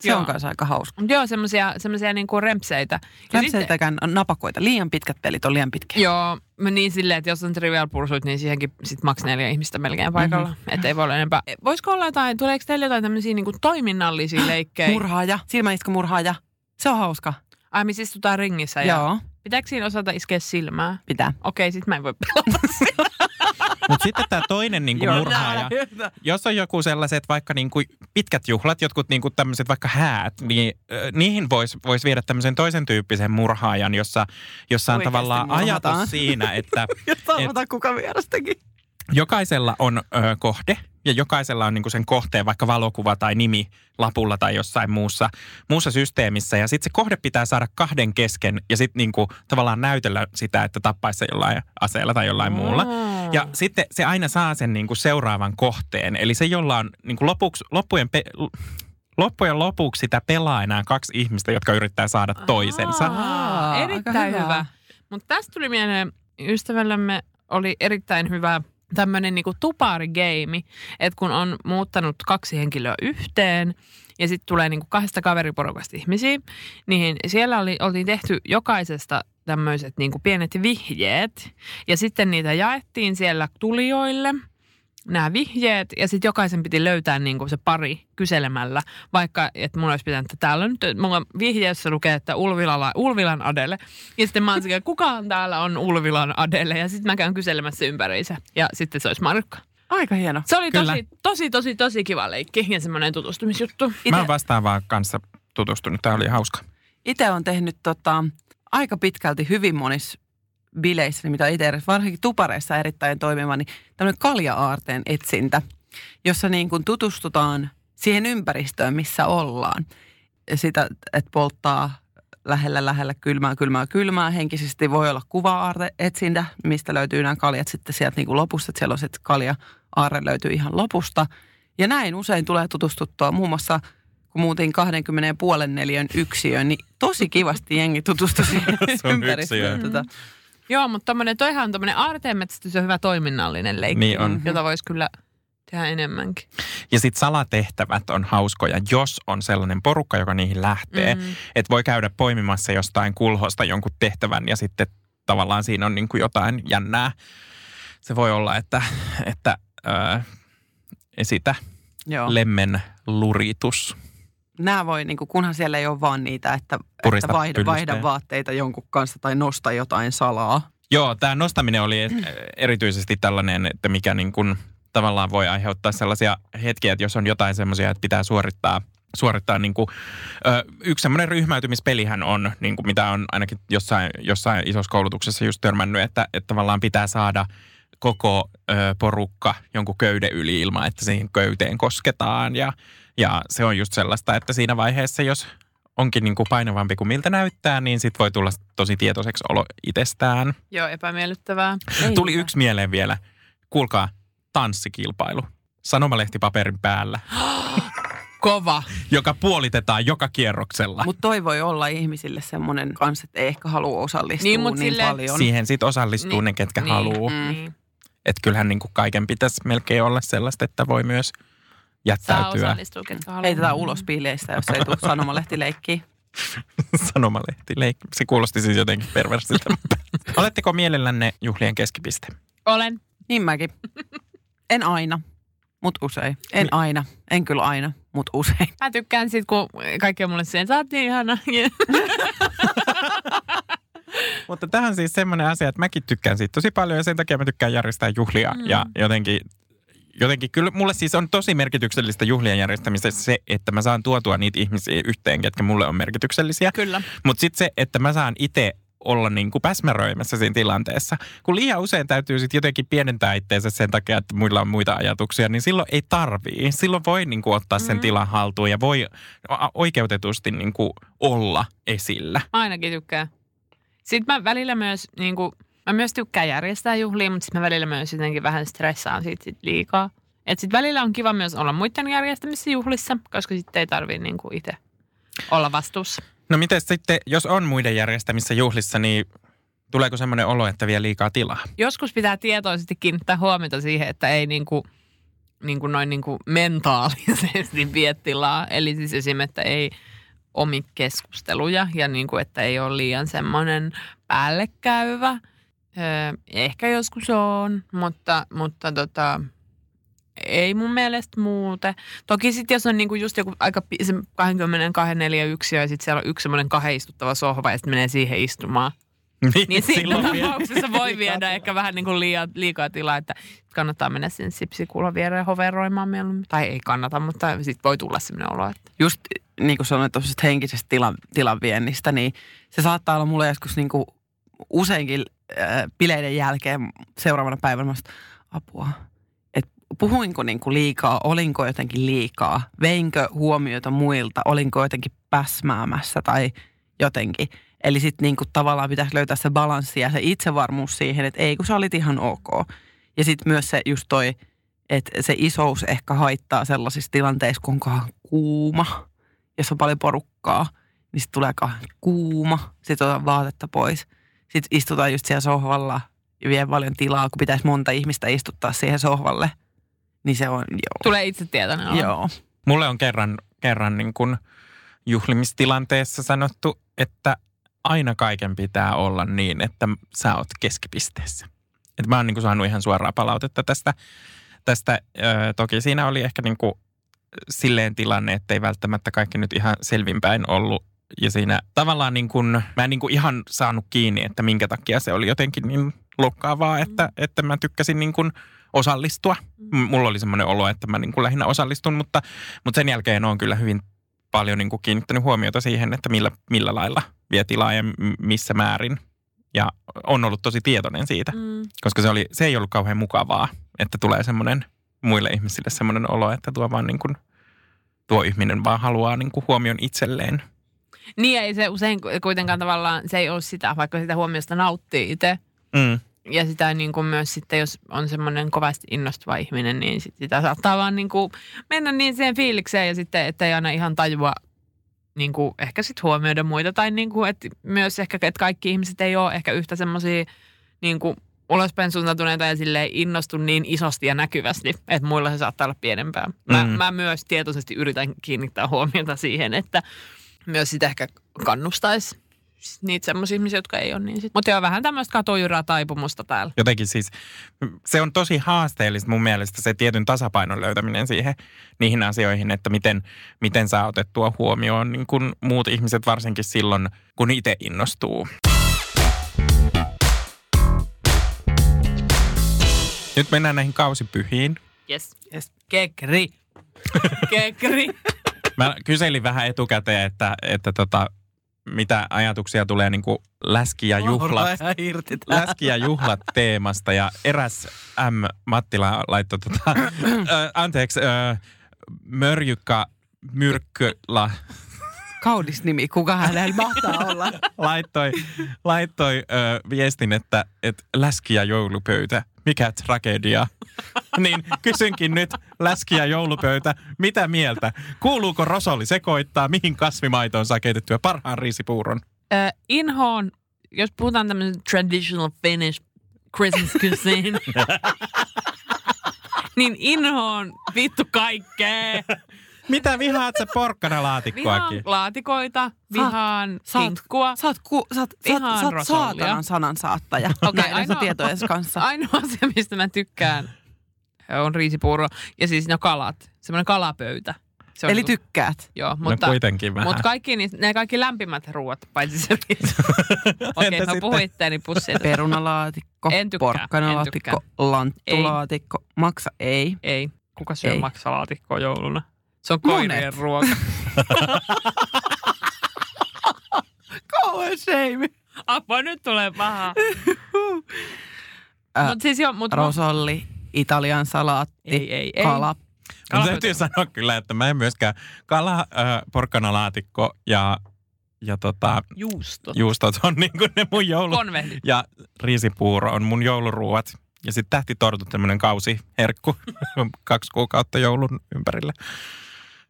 Speaker 5: Se
Speaker 3: Joo.
Speaker 5: on kanssa aika hauska.
Speaker 3: Joo, semmoisia semmosia niinku rempseitä. Ja sitten-
Speaker 5: on napakoita. Liian pitkät pelit on liian pitkiä.
Speaker 3: Joo, mä niin silleen, että jos on Trivial Pursuit, niin siihenkin sit maks neljä ihmistä melkein paikalla. Mm-hmm. Että ei voi olla enempää. Voisiko olla jotain, tuleeko teille jotain tämmöisiä niinku toiminnallisia leikkejä?
Speaker 5: Murhaaja, silmäisku murhaaja. Se on hauska.
Speaker 3: Ai, missä istutaan ringissä ja
Speaker 5: Joo,
Speaker 3: pitääkö siinä osata iskeä silmää?
Speaker 5: pitää.
Speaker 3: Okei, sit mä en voi pelata.
Speaker 4: Mutta sitten tämä toinen niin kuin murhaaja, jos on joku sellaiset vaikka niin kuin pitkät juhlat, jotkut niin kuin tämmöiset vaikka häät, niin äh, niihin voisi vois viedä tämmöisen toisen tyyppisen murhaajan, jossa, jossa on
Speaker 5: Oikeasti
Speaker 4: tavallaan
Speaker 5: murhataan.
Speaker 4: ajatus siinä, että
Speaker 5: Ja sanotaan kuka vierastakin.
Speaker 4: jokaisella on ö, kohde ja jokaisella on niinku sen kohteen vaikka valokuva tai nimi lapulla tai jossain muussa, muussa systeemissä. Ja sitten se kohde pitää saada kahden kesken ja sitten niinku tavallaan näytellä sitä, että tappaisi jollain aseella tai jollain muulla. Ja sitten se aina saa sen niinku seuraavan kohteen. Eli se, jolla on niinku lopuksi, loppujen, pe, loppujen lopuksi sitä pelaa enää kaksi ihmistä, jotka yrittää saada toisensa.
Speaker 3: Aa, erittäin
Speaker 5: hyvä.
Speaker 3: hyvä. Mutta tästä tuli mieleen, ystävällämme oli erittäin hyvä tämmöinen niinku tuparigeimi, että kun on muuttanut kaksi henkilöä yhteen ja sitten tulee niinku kahdesta kaveriporukasta ihmisiä, niin siellä oli, oltiin tehty jokaisesta tämmöiset niinku pienet vihjeet ja sitten niitä jaettiin siellä tulijoille nämä vihjeet ja sitten jokaisen piti löytää niin kuin se pari kyselemällä. Vaikka, että mulla olisi pitänyt, että täällä on nyt, mulla vihjeessä lukee, että Ulvilala, Ulvilan Adele. Ja sitten mä oon kukaan täällä on Ulvilan Adele. Ja sitten mä käyn kyselemässä ympäriinsä. Ja sitten se olisi Markka.
Speaker 5: Aika hieno.
Speaker 3: Se oli
Speaker 4: Kyllä.
Speaker 3: tosi, tosi, tosi, tosi kiva leikki ja semmoinen tutustumisjuttu.
Speaker 4: Mä oon vastaavaa kanssa tutustunut. Tämä oli hauska.
Speaker 5: Itse on tehnyt tota, aika pitkälti hyvin monissa bileissä, niin mitä itse edes, varsinkin tupareissa erittäin toimiva, niin tämmöinen kalja-aarteen etsintä, jossa niin kuin tutustutaan siihen ympäristöön, missä ollaan. Ja sitä, että polttaa lähellä, lähellä kylmää, kylmää, kylmää. Henkisesti voi olla kuva-aarte etsintä, mistä löytyy nämä kaljat sitten sieltä niin kuin lopusta. Että siellä on että kalja-aarre löytyy ihan lopusta. Ja näin usein tulee tutustuttua muun muassa kun muutin 20 ja puolen neliön yksiöön, niin tosi kivasti jengi tutustui siihen ympäristöön. Tota,
Speaker 3: Joo, mutta tommonen, toihan on tommonen aarteenmetsästys on hyvä toiminnallinen leikki.
Speaker 4: Niin on.
Speaker 3: Jota voisi kyllä tehdä enemmänkin.
Speaker 4: Ja sitten salatehtävät on hauskoja, jos on sellainen porukka, joka niihin lähtee. Mm. Että voi käydä poimimassa jostain kulhosta jonkun tehtävän ja sitten tavallaan siinä on niin kuin jotain jännää. Se voi olla, että, että öö, esitä
Speaker 5: joo.
Speaker 4: lemmen luritus.
Speaker 5: Nämä voi, niin kuin, kunhan siellä ei ole vaan niitä, että,
Speaker 4: Purista
Speaker 5: että vaihda, vaihda vaatteita jonkun kanssa tai nosta jotain salaa.
Speaker 4: Joo, tämä nostaminen oli e- erityisesti tällainen, että mikä niin kuin tavallaan voi aiheuttaa sellaisia hetkiä, että jos on jotain semmoisia, että pitää suorittaa suorittaa niin kuin, ö, yksi semmoinen ryhmäytymispelihän on, niin kuin mitä on ainakin jossain, jossain isossa koulutuksessa just törmännyt, että, että tavallaan pitää saada koko ö, porukka jonkun köyden yli ilman, että siihen köyteen kosketaan. Ja, ja se on just sellaista, että siinä vaiheessa, jos onkin niin kuin painavampi kuin miltä näyttää, niin sit voi tulla tosi tietoiseksi olo itsestään.
Speaker 3: Joo, epämiellyttävää.
Speaker 5: Ei
Speaker 4: Tuli
Speaker 5: hyvä.
Speaker 4: yksi mieleen vielä. Kuulkaa, tanssikilpailu. Sanomalehtipaperin päällä,
Speaker 3: Kova.
Speaker 4: joka puolitetaan joka kierroksella.
Speaker 5: Mutta toi voi olla ihmisille semmoinen kanssa, että ei ehkä halua osallistua
Speaker 3: Niin,
Speaker 5: niin,
Speaker 3: mut
Speaker 5: niin
Speaker 3: silleen-
Speaker 5: paljon.
Speaker 4: Siihen sitten osallistuu
Speaker 3: Niin,
Speaker 4: ne, ketkä
Speaker 3: niin,
Speaker 4: haluaa.
Speaker 3: Mm. Niin.
Speaker 4: Että kyllähän niin kuin kaiken pitäisi melkein olla sellaista, että voi myös
Speaker 3: Saa
Speaker 4: jättäytyä
Speaker 3: osallistua, ketkä haluaa.
Speaker 5: Heitetään ulos bileistä, jos ei tule sanomalehtileikkiä.
Speaker 4: sanomalehtileikki. Se kuulosti siis jotenkin perversiltä. Oletteko mielellänne juhlien keskipiste?
Speaker 3: Olen.
Speaker 5: Niin mäkin. En aina, mutta usein. En aina. En kyllä aina, mutta usein.
Speaker 3: Mä tykkään sit, kun kaikki on mulle sen, sä oot niin ihana.
Speaker 4: Mutta tähän on siis semmoinen asia, että mäkin tykkään siitä tosi paljon ja sen takia mä tykkään järjestää juhlia. Mm. Ja jotenkin, jotenkin kyllä mulle siis on tosi merkityksellistä juhlien järjestämisessä se, että mä saan tuotua niitä ihmisiä yhteen, ketkä mulle on merkityksellisiä.
Speaker 3: Kyllä.
Speaker 4: Mutta sitten se, että mä saan itse olla niin kuin päsmäröimässä siinä tilanteessa. Kun liian usein täytyy sitten jotenkin pienentää itseensä sen takia, että muilla on muita ajatuksia, niin silloin ei tarvii. Silloin voi niin kuin ottaa sen
Speaker 3: Mm.
Speaker 4: tilan haltuun ja voi oikeutetusti niin kuin olla esillä.
Speaker 3: Ainakin tykkään. Sitten mä välillä myös, niin kuin, mä myös tykkään järjestää juhlia, mutta sitten mä välillä myös jotenkin vähän stressaan siitä sit liikaa. Et sit välillä on kiva myös olla muiden järjestämissä juhlissa, koska sitten ei tarvii niin kuin itse olla vastuussa.
Speaker 4: No miten sitten, jos on muiden järjestämissä juhlissa, niin tuleeko semmoinen olo, että vie liikaa tilaa?
Speaker 3: Joskus pitää tietoisesti kiinnittää huomiota siihen, että ei niin kuin, niin kuin noin niin kuin mentaalisesti vie tilaa. Eli siis esimerkiksi, että ei omi keskusteluja ja niin kuin, että ei ole liian semmoinen päällekäyvä. Öö, ehkä joskus on, mutta, mutta tota, ei mun mielestä muuten. Toki sitten jos on niinku just joku aika se 22 4 yksiö ja sitten siellä on yksi semmoinen kahden istuttava sohva ja sitten menee siihen istumaan. Niin siinä
Speaker 4: silloin vie-
Speaker 3: tapauksessa voi
Speaker 4: liikaa
Speaker 3: viedä ehkä vähän niin kuin liikaa, liikaa tilaa, että kannattaa mennä sen sipsikuulan viereen hoveroimaan mieluummin. Tai ei kannata, mutta sitten voi tulla sellainen olo, että
Speaker 5: Just niin kuin sanoit tuollaisesta henkisestä tilan, tilanviennistä, niin se saattaa olla mulle joskus niin kuin useinkin äh, bileiden jälkeen seuraavana päivänä apua. Puhuinko niin kuin liikaa, olinko jotenkin liikaa, veinkö huomiota muilta, olinko jotenkin päsmäämässä tai jotenkin. Eli sitten niin kuin tavallaan pitäisi löytää se balanssi ja se itsevarmuus siihen, että ei kun sä olit ihan ok. Ja sitten myös se just toi, että se isous ehkä haittaa sellaisissa tilanteissa, kun onkaan kuuma, jos on paljon porukkaa, niin sitten tulee kuuma, sitten otetaan vaatetta pois. Sitten istutaan just siellä sohvalla ja vie paljon tilaa, kun pitäisi monta ihmistä istuttaa siihen sohvalle. Niin se on, joo.
Speaker 3: tulee itse tietoinen olo.
Speaker 5: Joo.
Speaker 4: Mulle on kerran, kerran niin kuin juhlimistilanteessa sanottu, että aina kaiken pitää olla niin, että sä oot keskipisteessä. Et mä oon niin kuin saanut ihan suoraa palautetta tästä, tästä, ö, toki siinä oli ehkä niin kuin silleen tilanne, että ei välttämättä kaikki nyt ihan selvinpäin ollut. Ja siinä tavallaan niin kuin, mä en niin kuin ihan saanut kiinni, että minkä takia se oli jotenkin niin loukkaavaa, että, että mä tykkäsin niin kuin osallistua. M- Mulla oli semmoinen olo, että mä niin kuin lähinnä osallistun, mutta, mutta sen jälkeen on kyllä hyvin paljon niin kuin kiinnittänyt huomiota siihen, että millä, millä lailla vie tilaa ja missä määrin. Ja on ollut tosi tietoinen siitä,
Speaker 3: Mm.
Speaker 4: koska se, oli, se ei ollut kauhean mukavaa, että tulee semmoinen muille ihmisille semmoinen olo, että tuo vaan niin kuin, tuo ihminen vaan haluaa niin kuin huomion itselleen.
Speaker 3: Niin ei se usein kuitenkaan tavallaan, se ei ole sitä, vaikka sitä huomiosta nauttii itse.
Speaker 4: Mm.
Speaker 3: Ja sitä niin kuin myös sitten, jos on semmoinen kovasti innostuva ihminen, niin sit sitä saattaa vaan niin kuin mennä niin siihen fiilikseen ja sitten, että ei aina ihan tajua niin kuin ehkä sitten huomioida muita. Tai niin kuin, että myös ehkä, että kaikki ihmiset ei ole ehkä yhtä semmoisia niin kuin ulospäin suuntautuneita ja silleen innostu niin isosti ja näkyvästi, että muilla se saattaa olla pienempää. Mä,
Speaker 4: Mm.
Speaker 3: mä myös tietoisesti yritän kiinnittää huomiota siihen, että myös sitä ehkä kannustaisi niitä semmoisia ihmisiä, jotka ei ole niin. Mutta joo, vähän tämmöistä katujuraa taipumusta täällä.
Speaker 4: Jotenkin siis, se on tosi haasteellista mun mielestä se tietyn tasapainon löytäminen siihen niihin asioihin, että miten, miten saa otettua huomioon niin kuin muut ihmiset varsinkin silloin, kun itse innostuu. Nyt mennään näihin kausipyhiin.
Speaker 3: Yes. yes. Kekri. Kekri.
Speaker 4: Mä kyselin vähän etukäteen, että, että tota, mitä ajatuksia tulee niin kuin läski ja juhlat. läski ja juhlat teemasta ja eräs M. Mattila laittoi tota, ö, anteeksi, ö, Mörjykka Myrkkylä
Speaker 5: Kaunis nimi, kuka hänellä mahtaa olla.
Speaker 4: laittoi, laittoi ö, viestin, että, että läski ja joulupöytä, mikä tragedia. niin kysynkin nyt, läski ja joulupöytä, mitä mieltä? Kuuluuko rosolli sekoittaa, mihin kasvimaitoon saa keitettyä parhaan riisipuuron?
Speaker 3: Ö, inhoon, jos puhutaan tämmöisen traditional Finnish Christmas cuisine, niin inhoon vittu kaikkea.
Speaker 4: Mitä vihaat sä porkkana
Speaker 3: Vihaan laatikoita, vihaan kinkkua.
Speaker 5: Sä oot, ku, sä oot, sä oot,
Speaker 3: Vihaan
Speaker 5: sä oot
Speaker 3: rosollia.
Speaker 5: saatanan sanan saattaja
Speaker 3: Okei,
Speaker 5: okay, näiden
Speaker 3: ainoa-
Speaker 5: tietojen kanssa.
Speaker 3: Ainoa asia, mistä mä tykkään, on riisipuuro. Ja siis ne kalat. Semmoinen kalapöytä. Se on
Speaker 5: Eli
Speaker 3: niinku-
Speaker 5: tykkäät.
Speaker 3: Joo,
Speaker 4: No
Speaker 3: mutta,
Speaker 4: kuitenkin vähän.
Speaker 3: mutta kaikki niistä, ne kaikki lämpimät ruuat, paitsi se. Okei,
Speaker 4: Entä
Speaker 3: mä puhun itteeni pussiin.
Speaker 5: Perunalaatikko,
Speaker 3: En tykkää, en
Speaker 5: porkkanalaatikko, lanttulaatikko. Maksa ei.
Speaker 3: Ei. Kuka syö
Speaker 5: Ei.
Speaker 3: maksalaatikkoa jouluna? Se on
Speaker 5: Monet.
Speaker 3: koirien ruoka.
Speaker 5: Kauhean shame.
Speaker 3: Apua, nyt tulee paha.
Speaker 5: Äh,
Speaker 3: Mutta siis joo, mut
Speaker 5: Rosolli, Italian salaatti,
Speaker 3: Ei, ei, ei.
Speaker 5: kala.
Speaker 4: Mutta
Speaker 3: kalapöytä.
Speaker 4: täytyy sanoa kyllä, että mä en myöskään kala, äh, porkkanalaatikko ja, ja tota,
Speaker 3: juustot.
Speaker 4: juustot on niin kuin ne mun joulu...
Speaker 3: Konvehdit.
Speaker 4: Ja riisipuuro on mun jouluruuat. Ja sitten tähtitortut, tämmöinen kausiherkku kaksi kuukautta joulun ympärillä.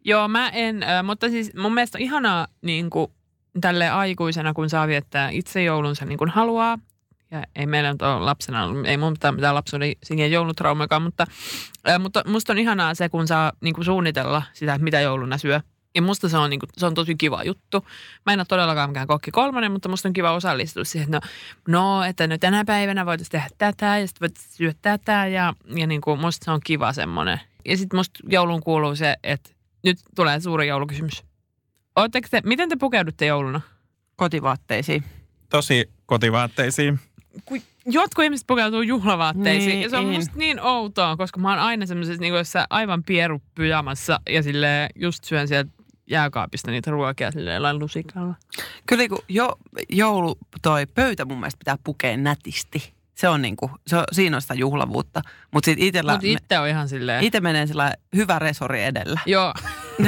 Speaker 3: Joo, mä en, mutta siis mun mielestä ihanaa niin kuin, tälle aikuisena, kun saa viettää itse joulunsa niin kuin haluaa. Ja ei meillä nyt ole lapsena, ei mun mitään, mitään lapsuuden sinne joulutraumakaan, mutta, mutta musta on ihanaa se, kun saa niin kuin suunnitella sitä, mitä jouluna syö. Ja musta se on, niin kuin, se on tosi kiva juttu. Mä en ole todellakaan mikään kokki kolmonen, mutta musta on kiva osallistua siihen, että no, no että no tänä päivänä voitaisiin tehdä tätä ja sitten voitaisiin syödä tätä ja, ja niin kuin, musta se on kiva semmoinen. Ja sitten musta joulun kuuluu se, että nyt tulee suuri joulukysymys. Ootteko te, miten te pukeudutte jouluna?
Speaker 5: Kotivaatteisiin.
Speaker 4: Tosi kotivaatteisiin.
Speaker 3: Kun jotkut ihmiset pukeutuu juhlavaatteisiin
Speaker 5: Niin,
Speaker 3: ja se on
Speaker 5: niin.
Speaker 3: musta niin outoa, koska mä oon aina semmoisessa niin jossain aivan pieru pyjamassa ja sille just syön sieltä jääkaapista niitä ruokia silleen jollain lusikalla.
Speaker 5: Kyllä kun jo, joulu, toi pöytä mun mielestä pitää pukea nätisti. Se on niinku, se on, siinä on sitä juhlavuutta. Mutta sitten itsellä,
Speaker 3: Mutta itse on ihan silleen,
Speaker 5: itse menee sillä hyvä resori edellä.
Speaker 3: joo,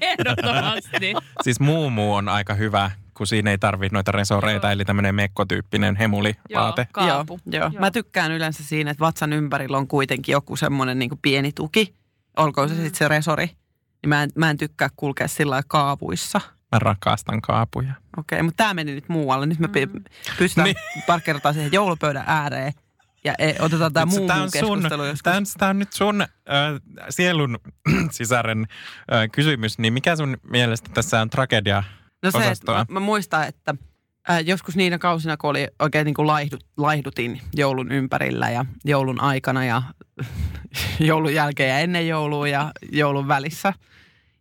Speaker 3: ehdottomasti.
Speaker 4: Siis muumuu on aika hyvä, kun siinä ei tarvitse noita resoreita,
Speaker 3: Joo.
Speaker 4: eli tämmöinen mekkotyyppinen hemulivaate.
Speaker 3: Joo, kaapu.
Speaker 5: Joo, joo.
Speaker 3: Joo.
Speaker 5: Mä tykkään yleensä siinä, että vatsan ympärillä on kuitenkin joku semmoinen niinku pieni tuki. Olkoon se
Speaker 3: Mm.
Speaker 5: sitten se resori. Niin mä en, mä en tykkää kulkea sillä lailla kaavuissa.
Speaker 4: Mä rakastan kaapuja.
Speaker 5: Okei, mutta tämä meni nyt muualle. Nyt me mm. pystytään
Speaker 4: Niin.
Speaker 5: parkkeerataan siihen joulupöydän ääreen. Ja e, otetaan tämä muu,
Speaker 4: tää on sun-
Speaker 5: keskustelu joskus.
Speaker 4: Tämä on, tää on nyt sun äh, sielun sisaren äh, kysymys, niin mikä sun mielestä tässä on tragedia?
Speaker 5: No se, että mä, mä muistan, että äh, joskus niinä kausina, kun oli oikein niin kuin laihdu, laihdutin joulun ympärillä ja joulun aikana ja joulun jälkeen ja ennen joulua ja joulun välissä.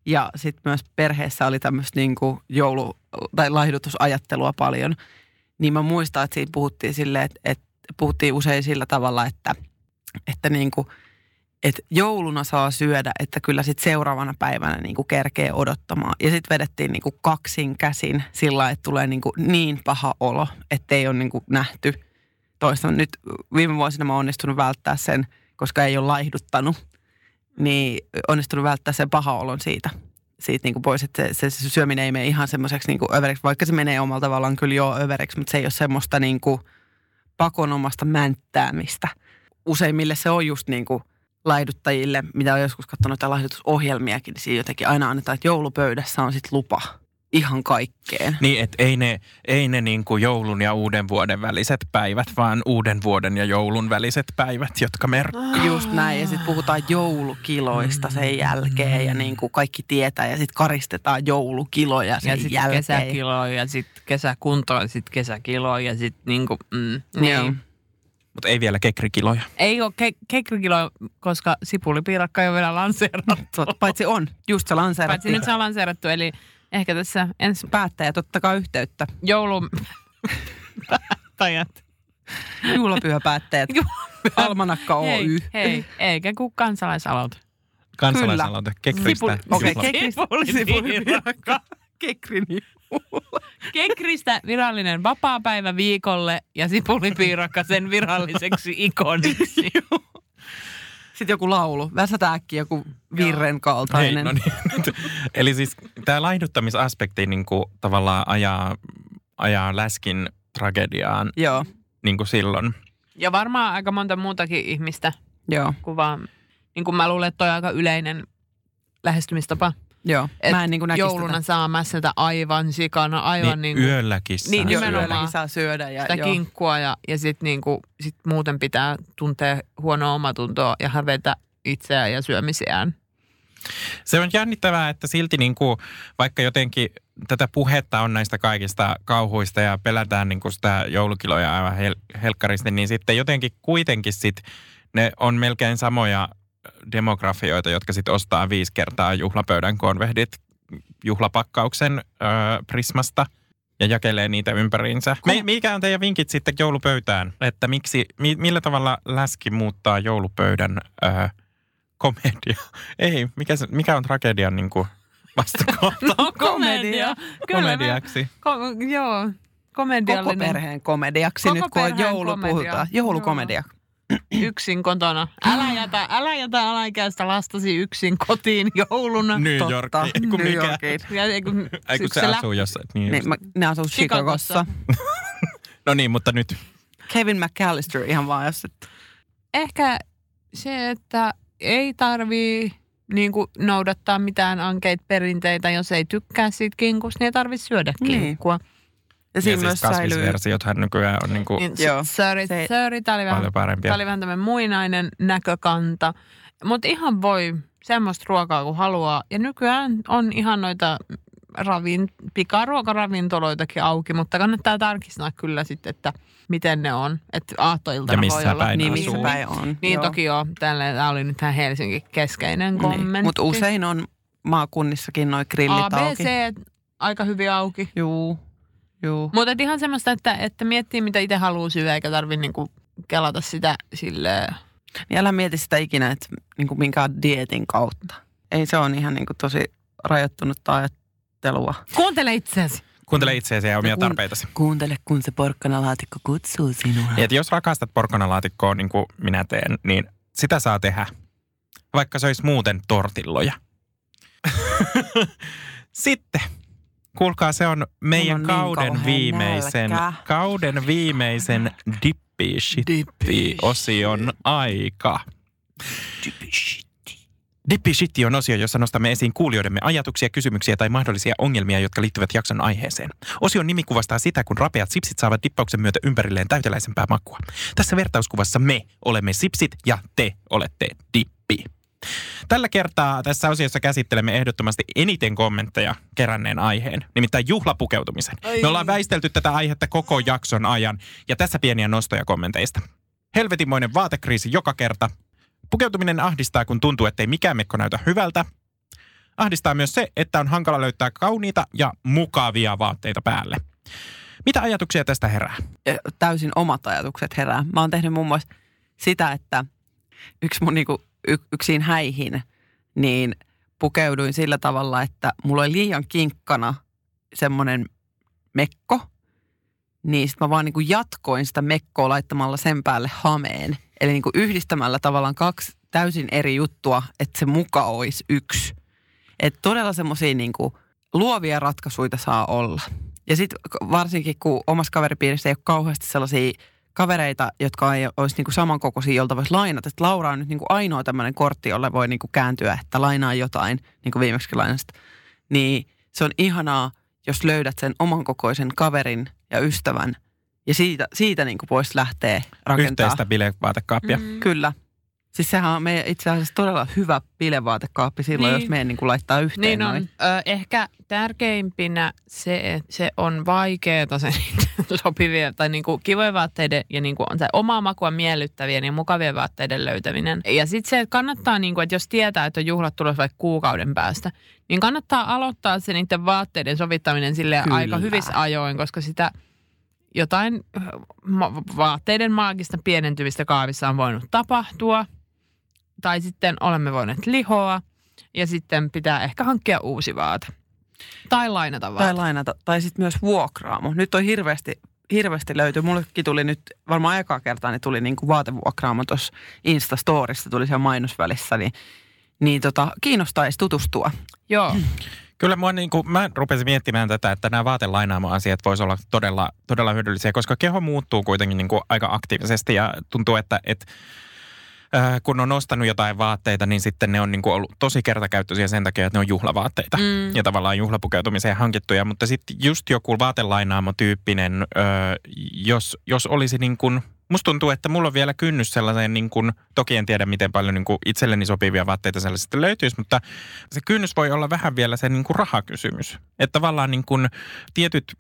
Speaker 5: Ja sitten myös perheessä oli tämmöistä niinku joulu- tai laihdutusajattelua paljon. Niin mä muistan, että siinä puhuttiin silleen, että, että puhuttiin usein sillä tavalla, että, että niinku, että jouluna saa syödä, että kyllä sitten seuraavana päivänä niinku kerkee odottamaan. Ja sitten vedettiin niinku kaksin käsin sillä että tulee niinku niin paha olo, että ei ole niinku nähty toista. Nyt viime vuosina mä oon onnistunut välttää sen, koska ei ole laihduttanut, niin onnistunut välttää sen paha olon siitä, siitä niin kuin pois, että se, se, syöminen ei mene ihan semmoiseksi niin överiksi, vaikka se menee omalla tavallaan kyllä jo överiksi, mutta se ei ole semmoista niin kuin pakonomasta mänttäämistä. Useimmille se on just niin kuin laihduttajille, mitä on joskus katsonut jotain laihdutusohjelmiakin, niin siinä jotenkin aina annetaan, että joulupöydässä on sitten lupa ihan kaikkeen.
Speaker 4: Niin, että ei ne, ei ne niin kuin joulun ja uuden vuoden väliset päivät, vaan uuden vuoden ja joulun väliset päivät, jotka merkkaa.
Speaker 5: Just näin, ja sitten puhutaan joulukiloista sen jälkeen, ja niin kuin kaikki tietää, ja sitten karistetaan joulukiloja sen
Speaker 3: Ja sitten
Speaker 5: jälkeen.
Speaker 3: kesäkilo ja sitten kesäkunto ja sitten kesäkilo ja sitten niinku, mm,
Speaker 5: Joo.
Speaker 3: niin.
Speaker 4: Mutta ei vielä kekrikiloja.
Speaker 3: Ei ole ke- kekrikilo, koska sipulipiirakka ei ole vielä lanseerattu.
Speaker 5: Paitsi on, just se
Speaker 3: Paitsi
Speaker 5: lanseerattiin.
Speaker 3: nyt se on lanseerattu, eli ehkä tässä ensi
Speaker 5: Päättäjät, ottakaa yhteyttä.
Speaker 3: joulun päättäjät.
Speaker 5: Juhlapyhäpäättäjät. Almanakka Oy.
Speaker 3: Hei, hei, eikä kuin kansalaisaloite.
Speaker 4: Kansalaisaloite kekristä.
Speaker 5: Okei,
Speaker 4: juhla-
Speaker 5: kekri-
Speaker 3: Sipulipiirakka.
Speaker 5: Kekrin
Speaker 3: Kekristä virallinen vapaapäivä viikolle ja sipulipiirakka sen viralliseksi ikoniksi.
Speaker 5: Sitten joku laulu. Väsätä äkkiä joku virren kaltainen.
Speaker 4: Hei, no niin. Eli siis tämä laihduttamisaspekti niin kuin tavallaan ajaa, ajaa läskin tragediaan
Speaker 5: Joo,
Speaker 4: niin kuin silloin.
Speaker 3: Ja varmaan aika monta muutakin ihmistä
Speaker 5: joo,
Speaker 3: kuvaa. Niin kuin mä luulen, että toi on aika yleinen lähestymistapa.
Speaker 5: Joo.
Speaker 3: Et
Speaker 5: Mä en niin kuin
Speaker 3: jouluna saa mässätä aivan sikana, aivan
Speaker 4: niin,
Speaker 3: niin, niin
Speaker 4: yölläkin saa
Speaker 3: Niin, nimenomaan.
Speaker 5: yölläkin saa syödä. Ja,
Speaker 3: sitä
Speaker 5: joo.
Speaker 3: kinkkua ja, ja sitten niinku, sit muuten pitää tuntea huonoa omatuntoa ja hävetä itseään ja syömisiään.
Speaker 4: Se on jännittävää, että silti niin kuin, vaikka jotenkin tätä puhetta on näistä kaikista kauhuista ja pelätään niin kuin sitä joulukiloja aivan hel- helkkaristi, niin sitten jotenkin kuitenkin sit ne on melkein samoja demografioita, jotka sitten ostaa viisi kertaa juhlapöydän konvehdit juhlapakkauksen ö, Prismasta ja jakelee niitä ympäriinsä. Me, mikä on teidän vinkit sitten joulupöytään? Että miksi, mi, millä tavalla läski muuttaa joulupöydän ö, komedia? Ei, mikä, se, mikä on tragedian niin kuin vastakohta
Speaker 3: No komedia. Kyllä
Speaker 4: komediaksi?
Speaker 3: Ko, joo,
Speaker 5: Koko
Speaker 3: komediallinen.
Speaker 5: perheen komediaksi
Speaker 3: Koko
Speaker 5: nyt, kun on joulu
Speaker 3: komedia.
Speaker 5: puhutaan. Joulukomedia.
Speaker 3: Yksin kotona. Älä jätä, älä jätä alaikäistä lastasi yksin kotiin jouluna.
Speaker 4: New
Speaker 5: Totta.
Speaker 4: York. Ei kun
Speaker 5: New
Speaker 4: mikä.
Speaker 5: Yorkiin.
Speaker 3: Ja, ei kun,
Speaker 4: Ei kun se
Speaker 3: lä-
Speaker 4: asuu jossain. Niin
Speaker 5: Niin,
Speaker 4: just.
Speaker 5: mä, ne asuu
Speaker 3: Chicagossa.
Speaker 4: No niin, mutta nyt.
Speaker 5: Kevin McAllister ihan vaan, jos et...
Speaker 3: Ehkä se, että ei tarvii niin kuin noudattaa mitään ankeita perinteitä, jos ei tykkää siitä kinkusta, niin ei tarvitse syödä
Speaker 5: Niin. Ja
Speaker 4: Ja siis kasvisversiothan nykyään on niin kuin
Speaker 3: Niin,
Speaker 5: Joo.
Speaker 3: sorry,
Speaker 5: Se-
Speaker 3: sorry, tämä oli vähän,
Speaker 4: paljon parempia.
Speaker 3: tää oli vähän tämmöinen muinainen näkökanta. Mutta ihan voi semmoista ruokaa kuin haluaa. Ja nykyään on ihan noita ravin, pikaruokaravintoloitakin auki, mutta kannattaa tarkistaa kyllä sitten, että miten ne on. Että aattoiltana
Speaker 4: Ja missä
Speaker 3: voi olla.
Speaker 4: päin
Speaker 5: Niin,
Speaker 4: asuu.
Speaker 5: missä päin on.
Speaker 3: Niin
Speaker 5: Joo.
Speaker 3: toki joo, tämä oli nyt tähän Helsinki keskeinen kommentti.
Speaker 5: Niin. Mutta usein on maakunnissakin noi grillit auki.
Speaker 3: ABC aika hyvin auki.
Speaker 5: Juu, juu.
Speaker 3: Mutta ihan semmoista, että, että miettii mitä itse haluaa syödä, eikä tarvi niinku kelata sitä silleen.
Speaker 5: Niin älä mieti sitä ikinä, että niin kuin minkään dietin kautta. Ei se on ihan niin kuin tosi rajoittunutta ajattelua.
Speaker 3: Kuuntele itseäsi.
Speaker 4: kuuntele itseäsi ja omia tarpeitasi.
Speaker 5: Kuuntele, kun se porkkanalaatikko kutsuu sinua.
Speaker 4: Niin, että jos rakastat porkkanalaatikkoa niin kuin minä teen, niin sitä saa tehdä. Vaikka se olisi muuten tortilloja. Sitten, kuulkaa, se on meidän
Speaker 5: on niin
Speaker 4: kauden
Speaker 5: kauhea
Speaker 4: viimeisen,
Speaker 5: nälkä.
Speaker 4: kauden viimeisen dippi shitti osion aika. Dippi Shitti on osio, jossa nostamme esiin kuulijoidemme ajatuksia, kysymyksiä tai mahdollisia ongelmia, jotka liittyvät jakson aiheeseen. Osion nimi kuvastaa sitä, kun rapeat sipsit saavat dippauksen myötä ympärilleen täyteläisempää makua. Tässä vertauskuvassa me olemme sipsit ja te olette dippi. Tällä kertaa tässä osiossa käsittelemme ehdottomasti eniten kommentteja keränneen aiheen, nimittäin juhlapukeutumisen. Me ollaan väistelty tätä aihetta koko jakson ajan ja tässä pieniä nostoja kommenteista. Helvetinmoinen vaatekriisi joka kerta. Pukeutuminen ahdistaa, kun tuntuu, ettei mikään mekko näytä hyvältä. Ahdistaa myös se, että on hankala löytää kauniita ja mukavia vaatteita päälle. Mitä ajatuksia tästä herää?
Speaker 5: Täysin omat ajatukset herää. Mä oon tehnyt muun muassa sitä, että yksi mun niinku, y- yksiin häihin, niin pukeuduin sillä tavalla, että mulla oli liian kinkkana semmoinen mekko, niin sit mä vaan niinku jatkoin sitä mekkoa laittamalla sen päälle hameen. Eli niinku yhdistämällä tavallaan kaksi täysin eri juttua, että se muka olisi yksi. Että todella semmoisia niinku luovia ratkaisuja saa olla. Ja sitten varsinkin, kun omassa kaveripiirissä ei ole kauheasti sellaisia kavereita, jotka ei olisi niinku samankokoisia, jolta voisi lainata. Että Laura on nyt niinku ainoa tämmöinen kortti, jolle voi niinku kääntyä, että lainaa jotain, niin kuin viimeksi lainasta. Niin se on ihanaa, jos löydät sen oman kokoisen kaverin ja ystävän. Ja siitä, siitä niinku voisi lähteä rakentamaan.
Speaker 4: Yhteistä bilevaatekaappia. Mm.
Speaker 5: Kyllä. Siis sehän on meidän itse asiassa todella hyvä bilevaatekaappi silloin,
Speaker 3: Niin.
Speaker 5: jos meidän niin laittaa yhteen
Speaker 3: Niin on.
Speaker 5: noin.
Speaker 3: Ö, ehkä tärkeimpinä se, että se on vaikeaa se sopivia tai niinku kivojen vaatteiden ja niinku on se omaa makua miellyttävien ja mukavien vaatteiden löytäminen. Ja sitten se, että kannattaa, niinku, että jos tietää, että on juhlat tulossa vaikka kuukauden päästä, niin kannattaa aloittaa se niiden vaatteiden sovittaminen sille aika hyvissä ajoin, koska sitä jotain vaatteiden maagista pienentymistä kaavissa on voinut tapahtua. Tai sitten olemme voineet lihoa ja sitten pitää ehkä hankkia uusi vaate. Tai lainata vaate.
Speaker 5: Tai lainata, tai sitten myös vuokraamo. Nyt on hirveästi, hirveästi löytyy. Mullekin tuli nyt, varmaan ekaa kertaa, niin tuli niin kuin vaatevuokraamo tuossa Instastorissa, tuli siellä mainosvälissä, niin, niin tota, kiinnostaisi tutustua.
Speaker 3: Joo,
Speaker 4: Kyllä mua niin kuin, mä rupesin miettimään tätä, että nämä vaatelainaamo-asiat voisi olla todella, todella hyödyllisiä, koska keho muuttuu kuitenkin niin kuin aika aktiivisesti ja tuntuu, että, että äh, kun on ostanut jotain vaatteita, niin sitten ne on niin kuin ollut tosi kertakäyttöisiä sen takia, että ne on juhlavaatteita
Speaker 3: Mm.
Speaker 4: ja tavallaan juhlapukeutumiseen hankittuja. Mutta sitten just joku vaatelainaamo-tyyppinen, äh, jos, jos olisi niin kuin, musta tuntuu, että mulla on vielä kynnys sellaiseen, niin kuin, toki en tiedä miten paljon niin kuin itselleni sopivia vaatteita sellaisista löytyisi, mutta se kynnys voi olla vähän vielä se niin kuin rahakysymys. Että tavallaan niin kuin tietyt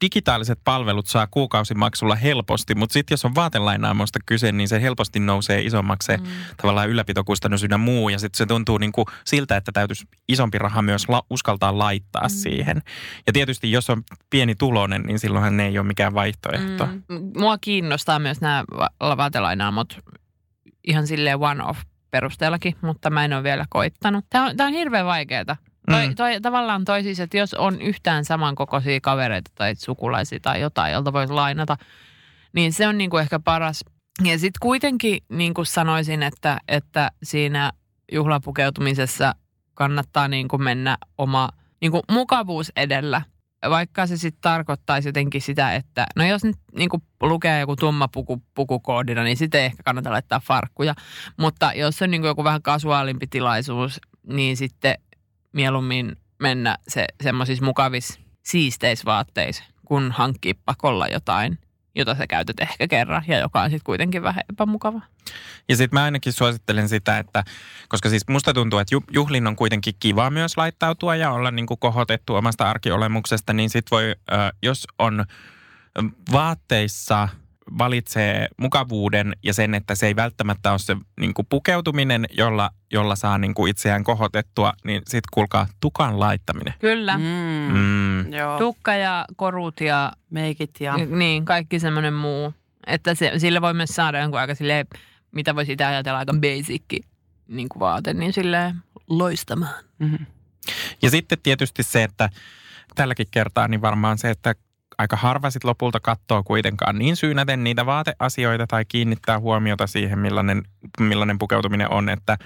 Speaker 4: digitaaliset palvelut saa kuukausimaksulla helposti, mutta sitten jos on vaatelainaamosta kyse, niin se helposti nousee isommaksi se mm. tavallaan ylläpitokustannus ynnä muu. Ja sitten se tuntuu niin kuin siltä, että täytyisi isompi raha myös la- uskaltaa laittaa mm. siihen. Ja tietysti jos on pieni tulonen, niin silloinhan ne ei ole mikään vaihtoehto. Mm.
Speaker 3: Mm. Mua kiinnostaa myös nämä va- vaatelainaamot ihan silleen one-off perusteellakin, mutta mä en ole vielä koittanut. Tämä on, tää on hirveän vaikeaa. Toi,
Speaker 4: Mm.
Speaker 3: toi, tavallaan toi siis, että jos on yhtään samankokoisia kavereita tai sukulaisia tai jotain, jolta voisi lainata, niin se on niinku ehkä paras. Ja sitten kuitenkin niin kuin sanoisin, että, että siinä juhlapukeutumisessa kannattaa niinku mennä oma niinku mukavuus edellä. Vaikka se sitten tarkoittaisi jotenkin sitä, että no jos nyt niinku lukee joku tumma puku, pukukoodina, niin sitten ehkä kannata laittaa farkkuja. Mutta jos on niinku joku vähän kasuaalimpi tilaisuus, niin sitten mieluummin mennä se semmoisissa mukavissa siisteisvaatteissa, kun hankkii pakolla jotain, jota sä käytät ehkä kerran ja joka on sitten kuitenkin vähän epämukava.
Speaker 4: Ja sitten mä ainakin suosittelen sitä, että koska siis musta tuntuu, että ju- juhlin on kuitenkin kiva myös laittautua ja olla niin kuin kohotettu omasta arkiolemuksesta, niin sitten voi, jos on vaatteissa valitsee mukavuuden ja sen, että se ei välttämättä ole se niin kuin pukeutuminen, jolla, jolla saa niin kuin itseään kohotettua, niin sitten kuulkaa tukan laittaminen.
Speaker 3: Kyllä.
Speaker 5: Mm.
Speaker 4: Mm.
Speaker 5: Joo.
Speaker 3: Tukka ja korut ja
Speaker 5: Meikit ja...
Speaker 3: niin, kaikki semmoinen muu. Että se, sille voi myös saada jonkun aika silleen, mitä voisi itse ajatella aika basic niin kuin vaate, niin silleen loistamaan.
Speaker 5: Mm-hmm.
Speaker 4: Ja sitten tietysti se, että tälläkin kertaa niin varmaan se, että aika harva sit lopulta katsoo kuitenkaan niin syynäten niitä vaateasioita tai kiinnittää huomiota siihen, millainen, millainen pukeutuminen on, että,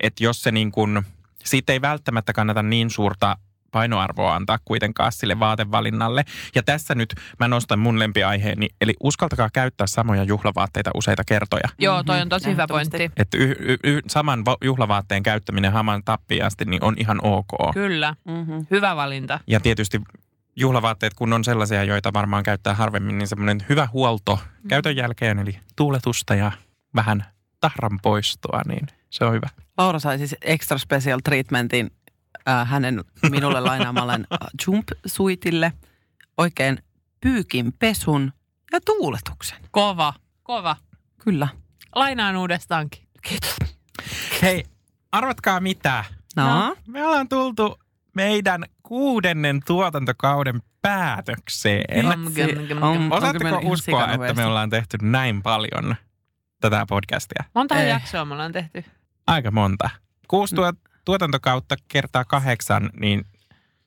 Speaker 4: että jos se niin kuin, siitä ei välttämättä kannata niin suurta painoarvoa antaa kuitenkaan sille vaatevalinnalle. Ja tässä nyt mä nostan mun lempiaiheeni, eli uskaltakaa käyttää samoja juhlavaatteita useita kertoja.
Speaker 3: Joo, toi on tosi hyvä
Speaker 5: Ehdottomasti.
Speaker 3: pointti.
Speaker 4: Että y- y- y- saman va- juhlavaatteen käyttäminen haman tappiin asti niin on ihan ok.
Speaker 3: Kyllä,
Speaker 5: Mm-hmm.
Speaker 3: hyvä valinta.
Speaker 4: Ja tietysti juhlavaatteet, kun on sellaisia, joita varmaan käyttää harvemmin, niin semmoinen hyvä huolto käytön jälkeen, eli tuuletusta ja vähän tahran poistoa, niin se on hyvä.
Speaker 5: Laura sai siis extra special treatmentin äh, hänen minulle lainaamalleen äh, jumpsuitille. Oikein pyykin pesun ja tuuletuksen.
Speaker 3: Kova, kova.
Speaker 5: Kyllä.
Speaker 3: Lainaan uudestaankin.
Speaker 5: Kiitos.
Speaker 4: Hei, arvatkaa mitä?
Speaker 5: No,
Speaker 4: Me ollaan tultu meidän kuudennen tuotantokauden päätökseen. Osaatteko uskoa, että me ollaan tehty näin paljon tätä podcastia?
Speaker 3: Monta jaksoa me ollaan tehty?
Speaker 4: Aika monta. Kuusi tuot, tuotantokautta kertaa kahdeksan, niin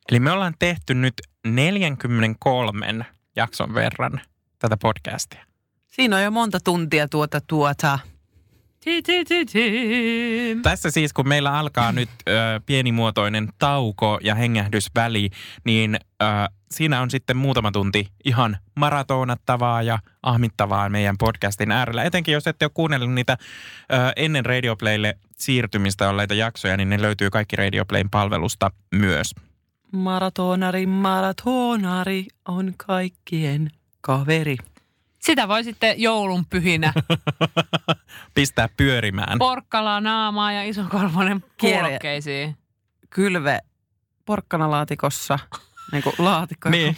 Speaker 4: eli me ollaan tehty nyt 43 jakson verran tätä podcastia.
Speaker 5: siinä on jo monta tuntia tuota tuota.
Speaker 4: Tässä siis, kun meillä alkaa nyt ö, pienimuotoinen tauko ja hengähdysväli, niin ö, siinä on sitten muutama tunti ihan maratonattavaa ja ahmittavaa meidän podcastin äärellä. Etenkin jos ette ole kuunnellut niitä ö, ennen Radioplaylle siirtymistä olleita jaksoja, niin ne löytyy kaikki Radioplayn palvelusta myös.
Speaker 5: Maratonari, maratonari on kaikkien kaveri.
Speaker 3: Sitä voi sitten joulun pyhinä.
Speaker 4: Pistää pyörimään.
Speaker 3: Porkkala, naamaa ja iso kolmonen
Speaker 5: Kiere-
Speaker 3: kuulokkeisiin.
Speaker 5: Kylve porkkanalaatikossa, niin kuin laatikko.
Speaker 4: Niin.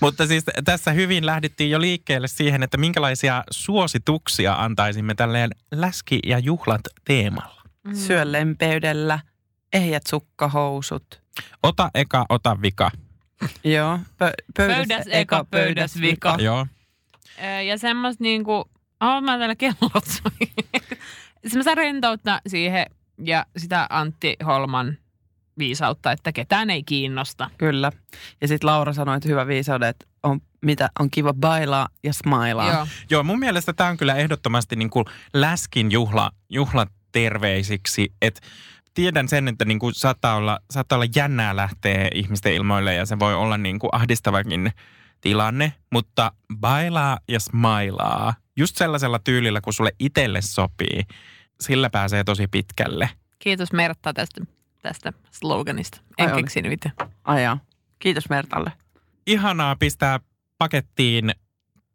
Speaker 4: Mutta siis tässä hyvin lähdettiin jo liikkeelle siihen, että minkälaisia suosituksia antaisimme tälleen läski- ja juhlat teemalla.
Speaker 3: Mm.
Speaker 5: Syö lempeydellä, ehjät sukkahousut.
Speaker 4: Ota eka, ota vika.
Speaker 5: Joo, pö- pöydäs,
Speaker 3: Pöydäs eka, pöydäs vika.
Speaker 4: Joo.
Speaker 3: Ja semmoista niinku, oh, mä täällä kellot soi. Semmoista rentoutta siihen ja sitä Antti Holman viisautta, että ketään ei kiinnosta.
Speaker 5: Kyllä. Ja sitten Laura sanoi, että hyvä viisauden, että on, mitä, on kiva bailaa ja smailaa.
Speaker 3: Joo.
Speaker 4: Joo, mun mielestä tämä on kyllä ehdottomasti niin kuin läskin juhla, juhlaterveisiksi, että tiedän sen, että niin kuin saattaa, olla, saattaa olla jännää lähteä ihmisten ilmoille ja se voi olla niin kuin ahdistavakin tilanne, mutta bailaa ja smailaa just sellaisella tyylillä, kun sulle itselle sopii, sillä pääsee tosi pitkälle.
Speaker 3: Kiitos Mertta tästä, tästä sloganista.
Speaker 5: Ai
Speaker 3: En
Speaker 5: oli.
Speaker 3: keksinyt itse.
Speaker 5: Ajaa. Kiitos Mertalle.
Speaker 4: Ihanaa pistää pakettiin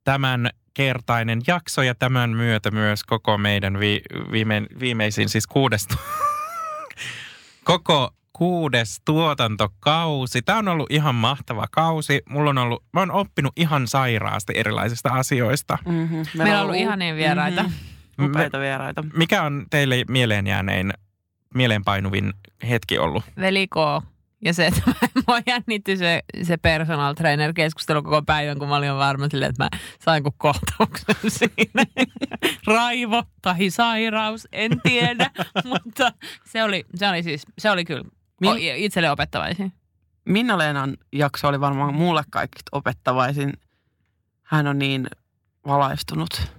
Speaker 4: tämän kertainen jakso ja tämän myötä myös koko meidän vi, viime, viimeisin siis kuudes, tu- koko kuudes tuotantokausi. Tämä on ollut ihan mahtava kausi. Mulla on ollut, mä oon oppinut ihan sairaasti erilaisista asioista.
Speaker 5: Mm-hmm.
Speaker 3: Meillä on ollut ihania vieraita.
Speaker 5: Mm-hmm. Upeita vieraita.
Speaker 4: Mikä on teille mieleen jäänein, mieleenpainuvin hetki ollut?
Speaker 3: Veliko. Ja se, että mä- mua jännitti se, se personal trainer keskustelu koko päivän, kun mä olin varma silleen, että mä sain kuin kohtauksen siinä. Raivo tai sairaus, en tiedä, mutta se oli, se oli siis, se oli kyllä
Speaker 5: Min-
Speaker 3: o- itselle opettavaisin.
Speaker 5: Minna-Leenan jakso oli varmaan mulle kaikista opettavaisin. Hän on niin valaistunut,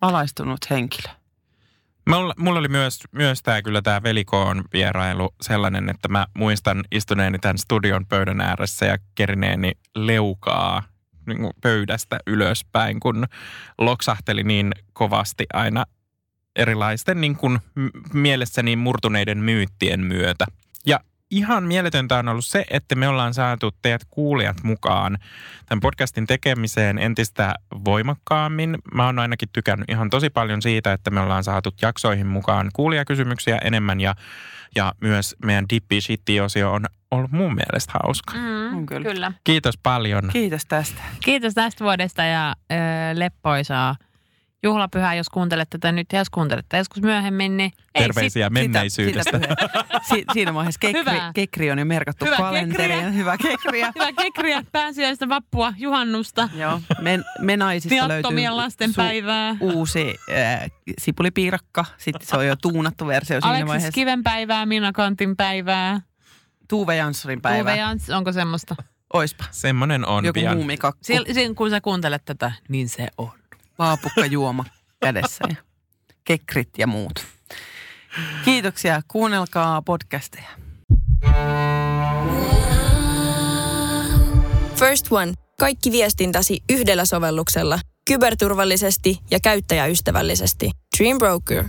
Speaker 5: valaistunut henkilö.
Speaker 4: Mulla, mulla oli myös, myös tämä kyllä tämä velikoon vierailu sellainen, että mä muistan istuneeni tämän studion pöydän ääressä ja kerineeni leukaa niin kuin pöydästä ylöspäin, kun loksahteli niin kovasti aina erilaisten niin kuin mielessäni murtuneiden myyttien myötä. Ihan mieletöntä on ollut se, että me ollaan saatu teidät kuulijat mukaan tämän podcastin tekemiseen entistä voimakkaammin. Mä oon ainakin tykännyt ihan tosi paljon siitä, että me ollaan saatu jaksoihin mukaan kuulijakysymyksiä enemmän ja, ja myös meidän Dippi Shitty-osio on ollut mun mielestä hauska.
Speaker 3: Mm,
Speaker 5: On kyllä.
Speaker 3: kyllä.
Speaker 4: Kiitos paljon.
Speaker 5: Kiitos tästä.
Speaker 3: Kiitos tästä vuodesta ja ö, leppoisaa juhlapyhää, jos kuuntelet tätä nyt ja jos kuuntelette joskus myöhemmin, niin ei
Speaker 4: Terveisiä menneisyydestä.
Speaker 5: Sitä, sitä, si, siinä vaiheessa kekri,
Speaker 3: Hyvä.
Speaker 5: kekri on jo merkattu
Speaker 3: Hyvä
Speaker 5: kalenteriin.
Speaker 3: kekriä.
Speaker 5: Hyvä kekriä.
Speaker 3: Hyvää kekriä, pääsiäistä, vappua, juhannusta,
Speaker 5: Joo, me, me naisista löytyy
Speaker 3: viattomien lasten päivää.
Speaker 5: uusi äh, sipulipiirakka. Sitten se on jo tuunattu versio siinä
Speaker 3: Aleksis
Speaker 5: vaiheessa.
Speaker 3: Kiven päivää, Minna Kantin päivää.
Speaker 5: Tuve Janssonin päivä.
Speaker 3: Uwe Jans, onko semmoista?
Speaker 5: Oispa.
Speaker 4: Semmonen on
Speaker 5: Joku
Speaker 4: pian.
Speaker 5: muumikakku.
Speaker 3: Sil, sil, kun sä kuuntelet tätä, niin se on.
Speaker 5: Vaapukka juoma kädessä ja kekrit ja muut. Kiitoksia. Kuunnelkaa podcasteja.
Speaker 6: First One. Kaikki viestintäsi yhdellä sovelluksella. Kyberturvallisesti ja käyttäjäystävällisesti. Dream Broker.